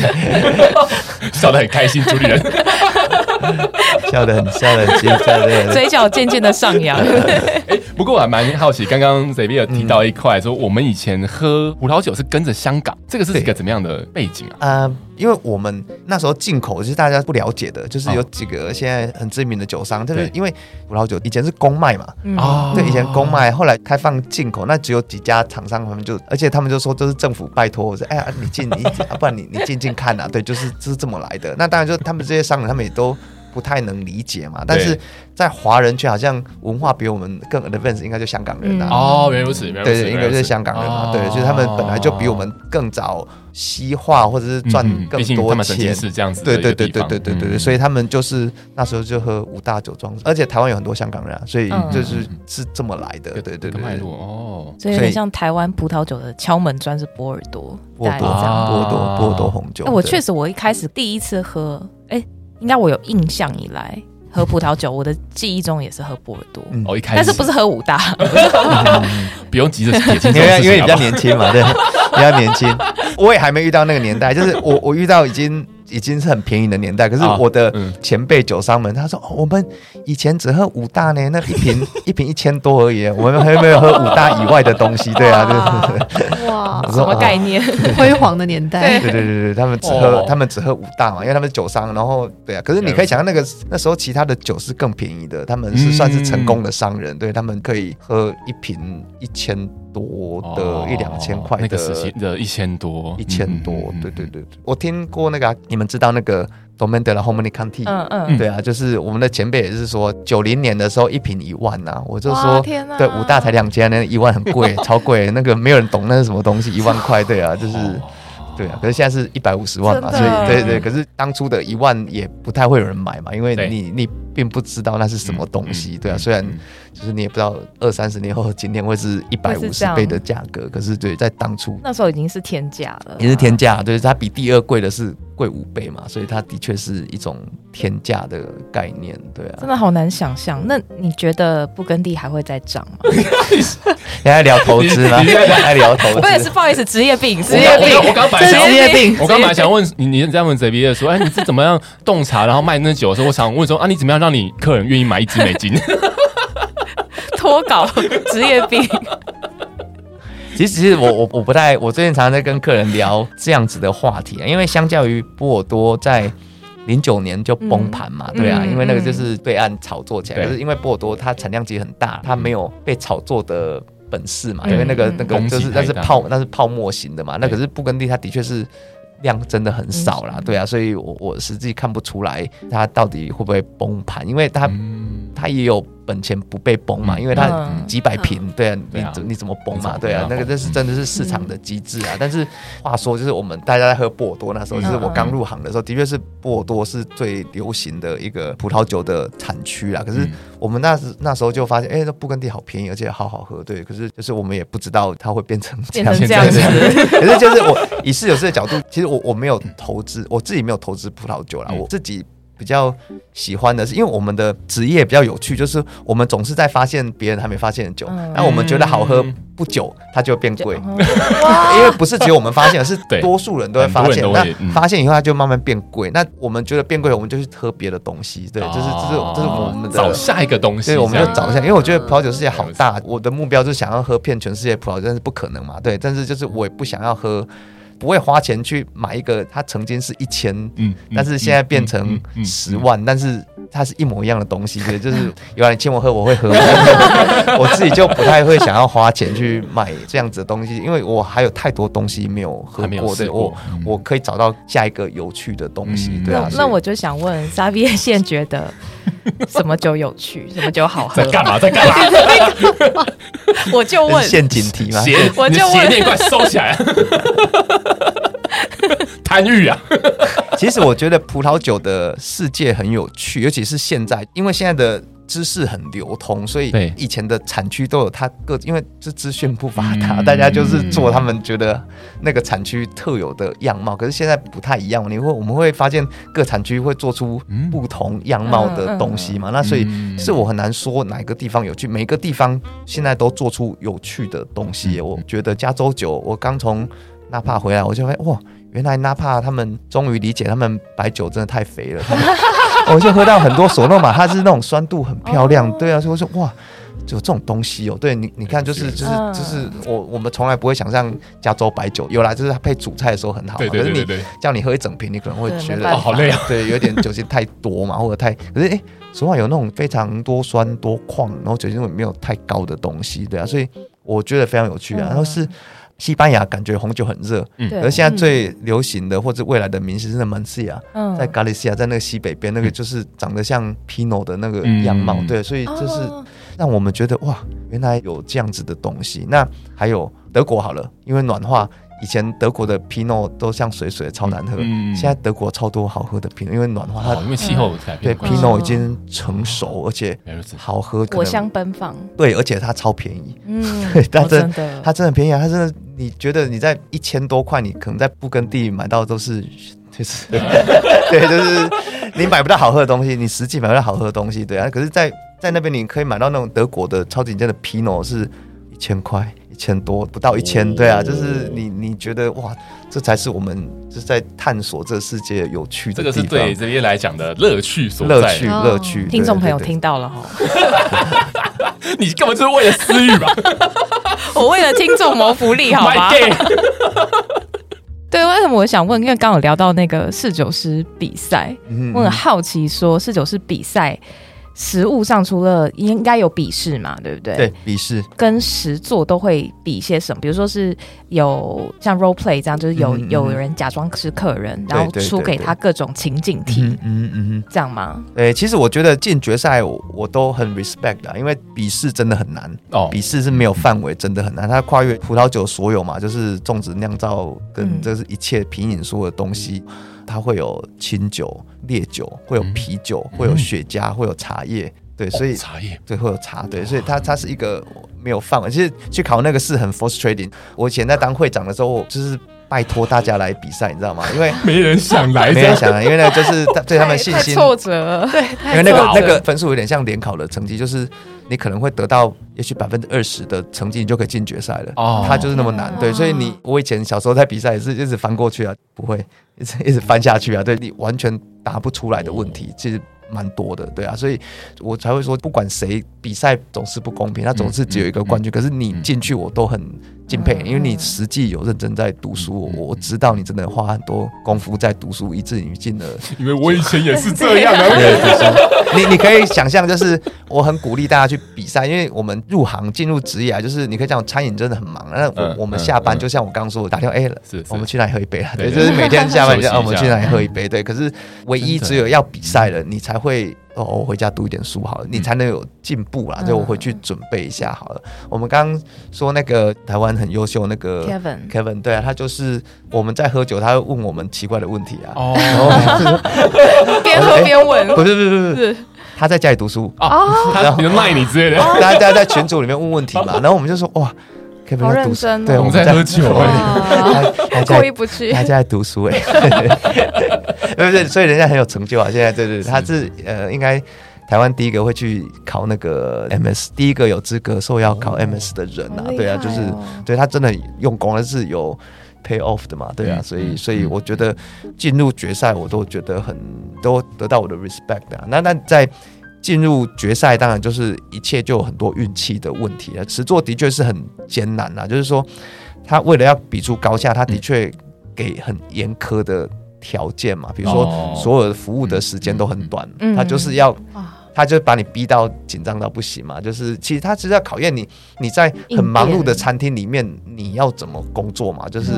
笑得很开心，主理人 笑得很笑得很精彩，对，嘴角渐渐的上扬。不过我还蛮好奇，刚刚 Xavier 提到一块，说我们以前喝葡萄酒是跟着香港，这个是一个怎么样的背景啊？啊，因为我们那时候进口是大家不了解的，就是有几个现在很知名的酒商，就是因为葡萄酒以前是公卖嘛，啊，对，以前公卖，后来开放进口，那只有几家厂商，他们就，而且他们就说都是政府拜托，我说，哎呀，你进你，不然你你进进看呐，对，就是就是这么来的。那当然就他们这些商人，他们也都。不太能理解嘛，但是在华人圈好像文化比我们更 advanced，应该就香港人啊。哦，原来如此，对对，应该就是香港人嘛。对，就是他们本来就比我们更早西化，或者是赚更多钱，是这样子。对对对对对对对对，所以他们就是那时候就喝五大酒庄，而且台湾有很多香港人啊，所以就是是这么来的。对对对对，哦，所以有点像台湾葡萄酒的敲门砖是波尔多，波尔多，波多，波多红酒。我确实，我一开始第一次喝，哎。应该我有印象以来喝葡萄酒，我的记忆中也是喝波尔多。哦，一开始，但是不是喝武大？不用急着撇清，因为因为你比较年轻嘛，对，比较年轻。我也还没遇到那个年代，就是我我遇到已经。已经是很便宜的年代，可是我的前辈酒商们，他说我们以前只喝五大呢，那一瓶 一瓶一千多而已，我们还有没有喝五大以外的东西？对啊，对哇，什么概念？辉煌的年代。对对对对，他们只喝他们只喝五大嘛，因为他们是酒商，然后对啊，可是你可以想象那个那时候其他的酒是更便宜的，他们是算是成功的商人，对他们可以喝一瓶一千多的一两千块的，那个时期的一千多一千多，对对对对，我听过那个。你们知道那个 Domaine de la Romanée-Conti？嗯嗯，对啊，就是我们的前辈也是说，九零年的时候一瓶一万呐，我就说，对，五大才两千，那一万很贵，超贵，那个没有人懂那是什么东西，一万块，对啊，就是。对啊，可是现在是一百五十万嘛，所以对对，可是当初的一万也不太会有人买嘛，因为你你并不知道那是什么东西，对啊，虽然就是你也不知道二三十年后今天会是一百五十倍的价格，可是对，在当初那时候已经是天价了，也是天价，对，它比第二贵的是贵五倍嘛，所以它的确是一种天价的概念，对啊，真的好难想象。那你觉得布根地还会再涨吗？你还聊投资吗？你还聊投资？我也是不好意思，职业病，职业病，我刚买。职业病，我刚本来想问你，你这样问 Xavier 说，哎，你是怎么样洞察，然后卖那酒的时候，我想问说，啊，你怎么样让你客人愿意买一支美金？脱稿，职业病。其实，其实我我我不太，我最近常常在跟客人聊这样子的话题啊，因为相较于波尔多在零九年就崩盘嘛，对啊，因为那个就是对岸炒作起来，可是因为波尔多它产量其实很大，它没有被炒作的。本事嘛，因为那个那个就是那是泡那是泡沫型的嘛，那可是布根地它的确是量真的很少啦，对啊，所以我我实际看不出来它到底会不会崩盘，因为它它也有。本钱不被崩嘛，因为它几百瓶，对啊，你怎你怎么崩嘛？对啊，那个这是真的是市场的机制啊。但是话说，就是我们大家在喝波尔多那时候，就是我刚入行的时候，的确是波尔多是最流行的一个葡萄酒的产区啦。可是我们那时那时候就发现，哎，那布根地好便宜，而且好好喝。对，可是就是我们也不知道它会变成这样 子。可是就是我以室友师的角度，其实我我没有投资，我自己没有投资葡萄酒啦，我自己。比较喜欢的是，因为我们的职业比较有趣，就是我们总是在发现别人还没发现的酒，那我们觉得好喝，不久它就变贵，因为不是只有我们发现，而 是多数人都会发现。那发现以后它就慢慢变贵，那我们觉得变贵，我们就去喝别的东西，对，就是这是这是我们的找下一个东西，对，我们就找一下，因为我觉得葡萄酒世界好大，我的目标就是想要喝遍全世界葡萄酒，但是不可能嘛，对，但是就是我也不想要喝。不会花钱去买一个，它曾经是一千，嗯，但是现在变成十万，但是它是一模一样的东西，对，就是有人请我喝，我会喝，我自己就不太会想要花钱去买这样子的东西，因为我还有太多东西没有喝过，对我我可以找到下一个有趣的东西，对啊。那我就想问 Xavier 现觉得什么酒有趣，什么酒好喝？在干嘛？在干嘛？我就问陷阱题嘛，我就问你快收起来。贪欲啊！其实我觉得葡萄酒的世界很有趣，尤其是现在，因为现在的知识很流通，所以以前的产区都有它各，因为这资讯不发达，大家就是做他们觉得那个产区特有的样貌。可是现在不太一样，你会我们会发现各产区会做出不同样貌的东西嘛？那所以是我很难说哪个地方有趣，每个地方现在都做出有趣的东西。我觉得加州酒，我刚从纳帕回来，我就会哇。原来纳帕他们终于理解，他们白酒真的太肥了。我就喝到很多索诺玛，它是那种酸度很漂亮。对啊，所以我说哇，就有这种东西哦。对你，你看，就是就是就是我我们从来不会想象加州白酒有啦，就是它配主菜的时候很好。对对对对。可是你叫你喝一整瓶，你可能会觉得哦好累啊。对，有点酒精太多嘛，或者太可是哎，索诺玛有那种非常多酸多矿，然后酒精度没有太高的东西。对啊，所以我觉得非常有趣啊。然后是。西班牙感觉红酒很热，嗯，而现在最流行的或者未来的名字是门西亚，在加利西亚，在那个西北边，那个就是长得像皮诺的那个样貌，对，所以就是让我们觉得哇，原来有这样子的东西。那还有德国好了，因为暖化。以前德国的皮诺都像水水的超难喝，嗯、现在德国超多好喝的皮诺，因为暖化它，哦、因为气候改变，对皮诺已经成熟，而且好喝，果香奔放。对，而且它超便宜，嗯，对，它真的，它真的便宜啊！它真的，你觉得你在一千多块，你可能在布根地买到都是，就是，对，就是你买不到好喝的东西，你实际买不到好喝的东西，对啊。可是在，在在那边你可以买到那种德国的超顶尖的皮诺，是一千块。一千多不到一千，对啊，就是你你觉得哇，这才是我们就是在探索这个世界有趣的地方。这个是对这边来讲的乐趣所在，乐趣乐趣。听众朋友听到了哈，你根本就是为了私欲吧？我为了听众谋福利，好吗？对，为什么我想问？因为刚有聊到那个侍酒师比赛，我很好奇说侍酒师比赛。实物上除了应该有笔试嘛，对不对？对，笔试跟实作都会比些什么？比如说是有像 role play 这样，就是有、嗯、有人假装是客人，嗯、然后出给他各种情景题，嗯嗯嗯，这样吗？对，其实我觉得进决赛我，我都很 respect 的，因为笔试真的很难哦，笔试是没有范围，真的很难。它跨越葡萄酒所有嘛，就是种植、酿造跟这是一切品饮所有的东西。它会有清酒、烈酒，会有啤酒，嗯、会有雪茄，会有茶叶，对，所以、哦、茶叶。对会有茶，对，所以它它是一个没有范围。其实去考那个是很 frustrating。我以前在当会长的时候，就是拜托大家来比赛，你知道吗？因为没人想来，没人想来，因为那个就是对他们 信心。挫折，对，因为那个那个分数有点像联考的成绩，就是你可能会得到也许百分之二十的成绩，你就可以进决赛了。哦，它就是那么难，对，所以你我以前小时候在比赛也是一直翻过去啊，不会。一直一直翻下去啊，对，你完全答不出来的问题，其实蛮多的，对啊，所以我才会说，不管谁比赛总是不公平，他总是只有一个冠军，可是你进去我都很敬佩，因为你实际有认真在读书，我知道你真的花很多功夫在读书，以至于进了。因为我以前也是这样 的。你你可以想象，就是我很鼓励大家去比赛，因为我们入行进入职业啊，就是你可以讲餐饮真的很忙。那我我们下班就像我刚刚说我，打电话哎，是我们去哪里喝一杯啊？对，就是每天下班就我们去哪里喝一杯。对，可是唯一只有要比赛了，你才会。哦，我回家读一点书好了，你才能有进步啦。就我回去准备一下好了。我们刚刚说那个台湾很优秀那个 Kevin，Kevin 对啊，他就是我们在喝酒，他会问我们奇怪的问题啊。哦，边喝边问，不是不是不是，他在家里读书啊，他比如卖你之类的，大家在群组里面问问题嘛，然后我们就说哇。好认真，对，我们在喝酒，还过意不去，还在读书哎，对 不对？所以人家很有成就啊。现在对对，他是呃，应该台湾第一个会去考那个 MS，第一个有资格受邀考 MS 的人啊。对啊，就是对他真的用功，而是有 pay off 的嘛。对啊，所以所以我觉得进入决赛，我都觉得很都得到我的 respect 啊。那那在。进入决赛，当然就是一切就有很多运气的问题了。实作的确是很艰难啊，就是说他为了要比出高下，他的确给很严苛的条件嘛，比如说所有的服务的时间都很短，他就是要。他就把你逼到紧张到不行嘛，就是其实他是要考验你，你在很忙碌的餐厅里面你要怎么工作嘛，就是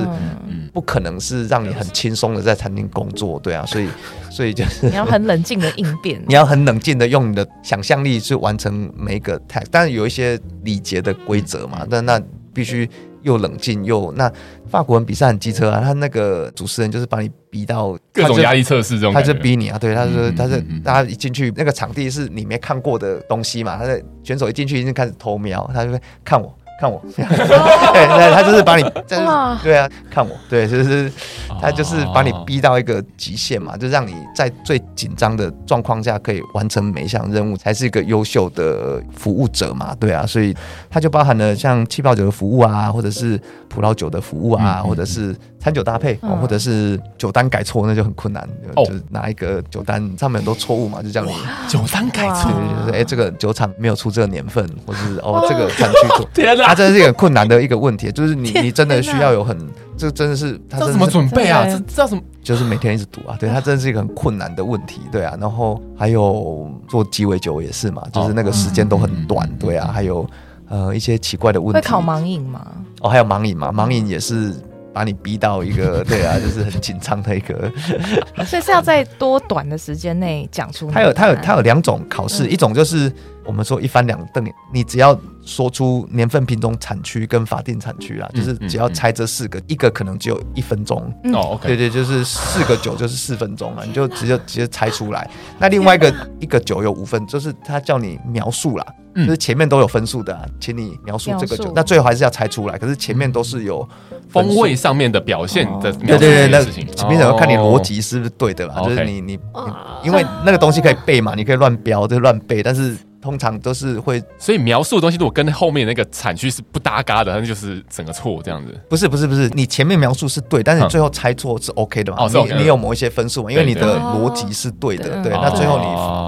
不可能是让你很轻松的在餐厅工作，对啊，所以所以就是你要很冷静的应变，你要很冷静的用你的想象力去完成每一个 task，但是有一些礼节的规则嘛，但那必须。又冷静又那法国人比赛很机车啊，他那个主持人就是把你逼到各种压力测试中，他就逼你啊，对，他说他是大家一进去那个场地是你没看过的东西嘛，他的选手一进去已经开始偷瞄，他就会看我。看我，对，他就是把你，对啊，看我，对，就是他就是把你逼到一个极限嘛，就让你在最紧张的状况下可以完成每一项任务，才是一个优秀的服务者嘛，对啊，所以他就包含了像气泡酒的服务啊，或者是葡萄酒的服务啊，或者是餐酒搭配，或者是酒单改错，那就很困难，就是拿一个酒单上面很多错误嘛，就叫你酒单改错，就是哎，这个酒厂没有出这个年份，或者是哦，这个产区错，天哪！他真的是一个很困难的一个问题，就是你你真的需要有很，这真的是他怎么准备啊？这这什么？就是每天一直读啊，对他真的是一个很困难的问题，对啊。然后还有做鸡尾酒也是嘛，就是那个时间都很短，对啊。还有呃一些奇怪的问题，会考盲饮吗？哦，还有盲饮嘛，盲饮也是把你逼到一个 对啊，就是很紧张的一个。所以是要在多短的时间内讲出？他有他有他有两种考试，一种就是。我们说一翻两瞪眼，你只要说出年份、品种、产区跟法定产区啊，就是只要猜这四个，一个可能只有一分钟。哦，OK，对对，就是四个九就是四分钟了，你就直接直接猜出来。那另外一个一个九有五分，就是他叫你描述啦，就是前面都有分数的，请你描述这个酒。那最后还是要猜出来，可是前面都是有风味上面的表现的。对对对，那前面有看你逻辑是不是对的嘛？就是你你因为那个东西可以背嘛，你可以乱标就乱背，但是。通常都是会，所以描述的东西如果跟后面那个产区是不搭嘎的，那就是整个错这样子。不是不是不是，你前面描述是对，但是你最后猜错是 OK 的嘛？哦，你你有某一些分数嘛？因为你的逻辑是对的，对。那最后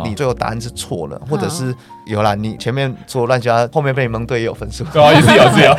你你最后答案是错了，或者是有啦，你前面做乱七八糟，后面被你蒙对也有分数。不好意思，有是有。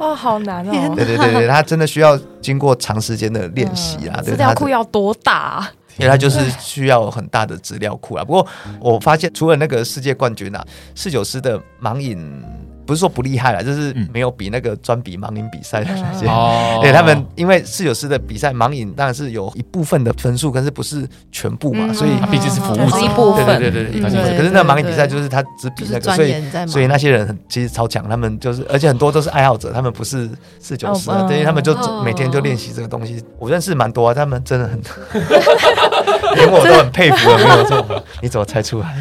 哇，好难哦！对对对对，他真的需要经过长时间的练习啊。资料库要多大？因为它就是需要很大的资料库啊。不过我发现，除了那个世界冠军啊，四九师的盲饮。不是说不厉害了，就是没有比那个专比盲饮比赛的那些。哦，对他们，因为四九师的比赛盲饮当然是有一部分的分数，可是不是全部嘛，所以他毕竟是服务者。一部分。对对对对，可是那盲饮比赛就是他只比那个，所以所以那些人很其实超强，他们就是而且很多都是爱好者，他们不是四九师，对，他们就每天就练习这个东西。我认识蛮多啊，他们真的很，连我都很佩服。没有错，你怎么猜出来？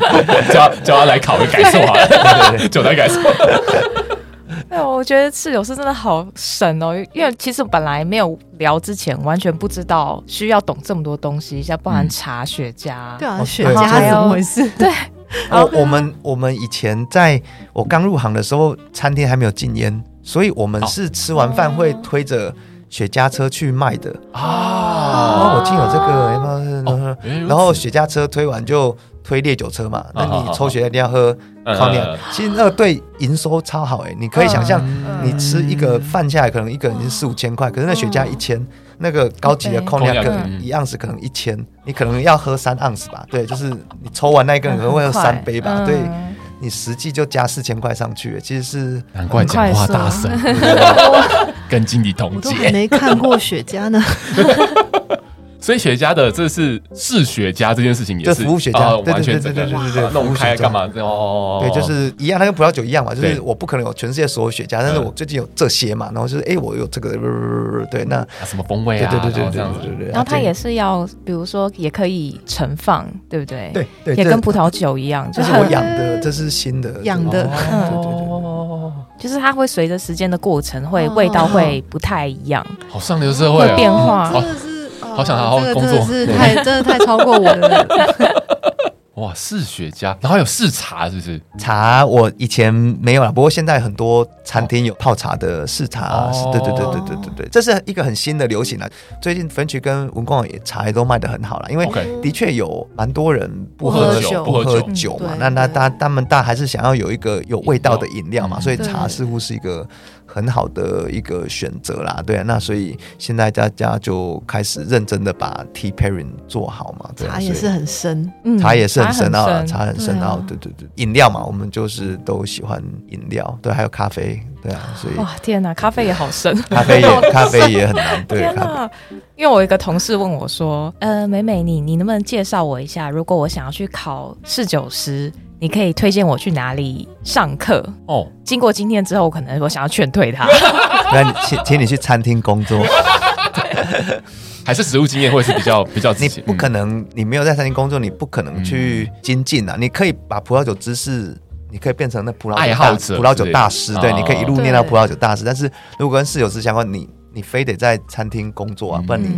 叫叫他来考个改错啊，对对对，就来改错。对，我觉得室友是真的好神哦，因为其实本来没有聊之前，完全不知道需要懂这么多东西，像包含茶、雪茄，对啊，雪茄怎么回事？对，我我们我们以前在我刚入行的时候，餐厅还没有禁烟，所以我们是吃完饭会推着雪茄车去卖的。啊。我听有这个，然后雪茄车推完就推烈酒车嘛，那你抽雪茄一定要喝。康尼亚，其实那个对营收超好哎，你可以想象，你吃一个饭下来，可能一个人是四五千块，可是那雪茄一千，那个高级的康尼亚可能一盎司可能一千，你可能要喝三盎司吧？对，就是你抽完那一个可能会喝三杯吧？对，你实际就加四千块上去，其实是难怪讲话大声，跟经理同级，没看过雪茄呢。所以雪茄的这是是雪茄这件事情也是服务雪茄，完全对对对对对，弄开干嘛？哦，对，就是一样，它跟葡萄酒一样嘛，就是我不可能有全世界所有雪茄，但是我最近有这些嘛，然后就是哎，我有这个，对，那什么风味啊？对对对对对对对。然后它也是要，比如说也可以盛放，对不对？对对，也跟葡萄酒一样，就是我养的，这是新的养的，对对对，就是它会随着时间的过程，会味道会不太一样，好上流社会变化。好想好好工作，是太真的太超过我了。哇，试雪茄，然后有试茶，是不是？茶我以前没有啦，不过现在很多餐厅有泡茶的试茶，对对对对对对对，这是一个很新的流行啊。最近 French 跟文光也茶也都卖的很好了，因为的确有蛮多人不喝酒不喝酒嘛，那那他他们大还是想要有一个有味道的饮料。嘛，所以茶似乎是一个很好的一个选择啦。对啊，那所以现在大家就开始认真的把 tea pairing 做好嘛。对啊，茶也是很深，茶也是很深奥，嗯，茶很深奥。对对对，饮料嘛，我们就是都喜欢饮料，对，还有咖啡。对啊，所以哇，天哪，咖啡也好深，咖啡也 咖啡也很难。对，天哪，因为我一个同事问我说：“呃，美美，你你能不能介绍我一下？如果我想要去考侍酒师，你可以推荐我去哪里上课？”哦，经过今天之后，可能我想要劝退他。那请请你去餐厅工作，还是实务经验会是比较 比较？你不可能，你没有在餐厅工作，你不可能去精进啊！你可以把葡萄酒知识。你可以变成那葡萄爱好者、葡萄酒大师，对，你可以一路念到葡萄酒大师。但是如果跟侍酒师相关，你你非得在餐厅工作啊，不然你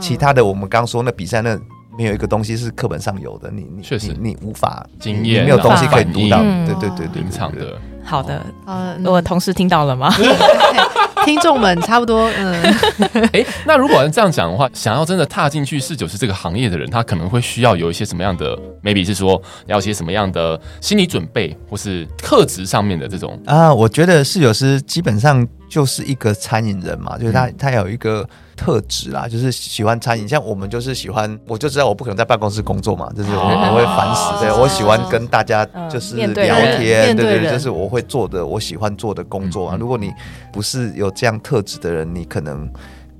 其他的我们刚说那比赛那没有一个东西是课本上有的，你你确实你无法经验，没有东西可以读到。对对对对，平常的。好的，呃，我同事听到了吗？听众们差不多，嗯，哎，那如果这样讲的话，想要真的踏进去侍酒师这个行业的人，他可能会需要有一些什么样的，maybe 是说要一些什么样的心理准备，或是特质上面的这种啊？我觉得侍酒师基本上就是一个餐饮人嘛，就是他他有一个。特质啦，就是喜欢餐饮，像我们就是喜欢，我就知道我不可能在办公室工作嘛，就是我我会烦死，对，我喜欢跟大家就是聊天，对对，就是我会做的，我喜欢做的工作啊。如果你不是有这样特质的人，你可能。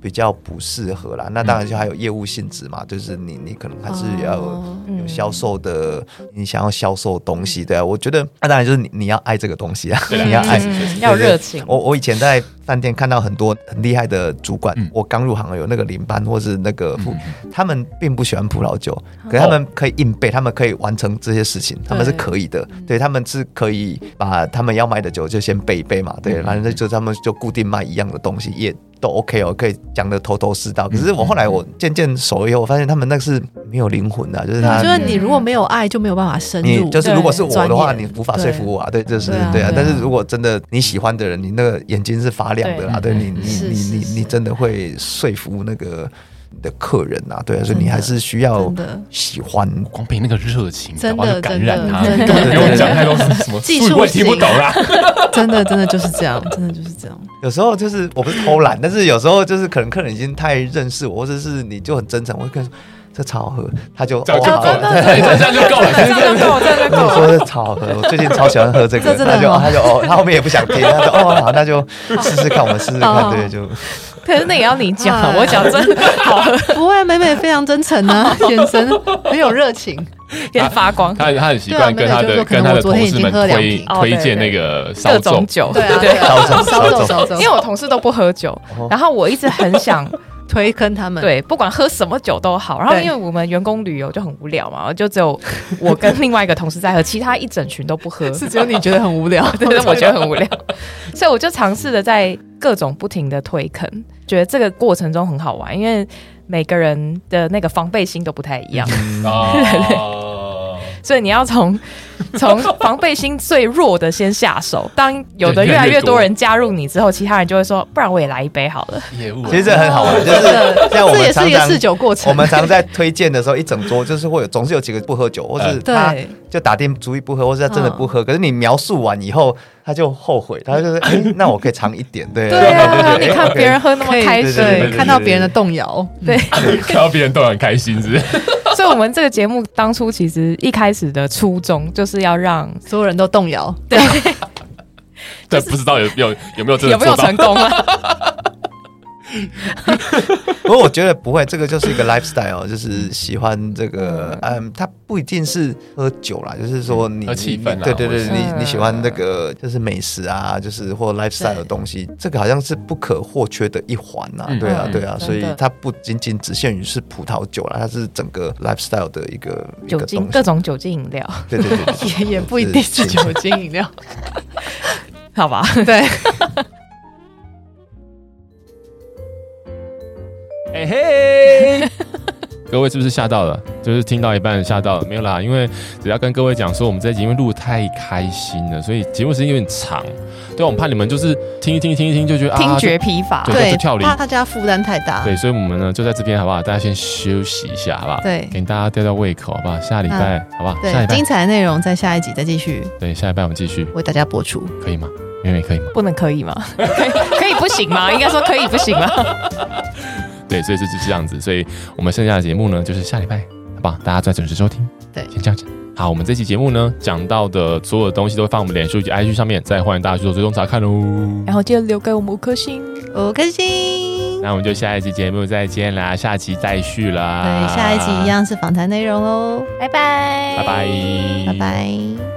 比较不适合啦，那当然就还有业务性质嘛，就是你你可能还是要有销售的，你想要销售东西，对啊，我觉得那当然就是你你要爱这个东西啊，你要爱，要热情。我我以前在饭店看到很多很厉害的主管，我刚入行有那个领班或是那个副，他们并不喜欢葡萄酒，可是他们可以硬背，他们可以完成这些事情，他们是可以的，对，他们是可以把他们要卖的酒就先背一背嘛，对，反正就他们就固定卖一样的东西也。都 OK 哦，可以讲的头头是道。可是我后来我渐渐熟了以后，我发现他们那个是没有灵魂的，就是他。就是你如果没有爱，就没有办法深入。就是如果是我的话，你无法说服我啊。对，就是对啊。但是如果真的你喜欢的人，你那个眼睛是发亮的啦。对你，你，你，你，你真的会说服那个。的客人呐，对啊，所以你还是需要喜欢，光凭那个热情，真的感染他，根本不用讲太多什么技术，我也听不懂啦。真的，真的就是这样，真的就是这样。有时候就是我不是偷懒，但是有时候就是可能客人已经太认识我，或者是你就很真诚，我会跟这超好喝，他就这样就够了，这样就够了，这样就够了，这样就够。了。说这超好喝，我最近超喜欢喝这个，他就他就哦，他后面也不想听，他说哦好，那就试试看，我们试试看，对，就。可是那也要你讲，我讲真的好，不会，美美非常真诚啊，眼神很有热情，也发光。他他很习惯跟他的跟他的同事们推推荐那个各种酒，对对对，因为我同事都不喝酒，然后我一直很想推坑他们，对，不管喝什么酒都好。然后因为我们员工旅游就很无聊嘛，就只有我跟另外一个同事在喝，其他一整群都不喝，是只有你觉得很无聊，对，我觉得很无聊，所以我就尝试着在各种不停的推坑。觉得这个过程中很好玩，因为每个人的那个防备心都不太一样，所以你要从 从防备心最弱的先下手。当有的越来越多人加入你之后，其他人就会说：“不然我也来一杯好了。”其实这很好玩，就是像我们常常试酒过程，我们常在推荐的时候，一整桌就是会有总是有几个不喝酒，或是他就打定主意不喝，或是他真的不喝。可是你描述完以后。他就后悔，他就是，哎，那我可以尝一点，对对啊，你看别人喝那么开心，看到别人的动摇，对，看到别人都很开心，是不是？我们这个节目当初其实一开始的初衷就是要让所有人都动摇，对，对，不知道有有有没有有没有 成功啊？不过我觉得不会，这个就是一个 lifestyle，就是喜欢这个，嗯，它不一定是喝酒啦，就是说你气氛，对对对，你你喜欢那个就是美食啊，就是或 lifestyle 的东西，这个好像是不可或缺的一环呐，对啊对啊，所以它不仅仅只限于是葡萄酒啦，它是整个 lifestyle 的一个酒精，各种酒精饮料，对对对，也也不一定是。酒精饮料，好吧，对。嘿嘿，各位是不是吓到了？就是听到一半吓到了，没有啦。因为只要跟各位讲说，我们这集因为录得太开心了，所以节目时间有点长。对，我们怕你们就是听一听，听一听就觉得听觉疲乏，对，就跳离，怕大家负担太大。对，所以我们呢就在这边好不好？大家先休息一下，好不好？对，给大家吊吊胃口，好不好？下礼拜好不好？对，精彩的内容在下一集再继续。对，下礼拜我们继续为大家播出，可以吗？妹妹可以吗？不能可以吗？可以可以不行吗？应该说可以不行吗？对，所以就是这样子，所以我们剩下的节目呢，就是下礼拜，好不好？大家再准时收听。对，先这样子。好，我们这期节目呢，讲到的所有的东西都会放我们脸书及 IG 上面，再欢迎大家去做追踪查看哦。然后记得留给我们五颗星，五颗星。那我们就下一期节目再见啦，下期再续啦。对，下一期一样是访谈内容哦。拜拜，拜拜，拜拜。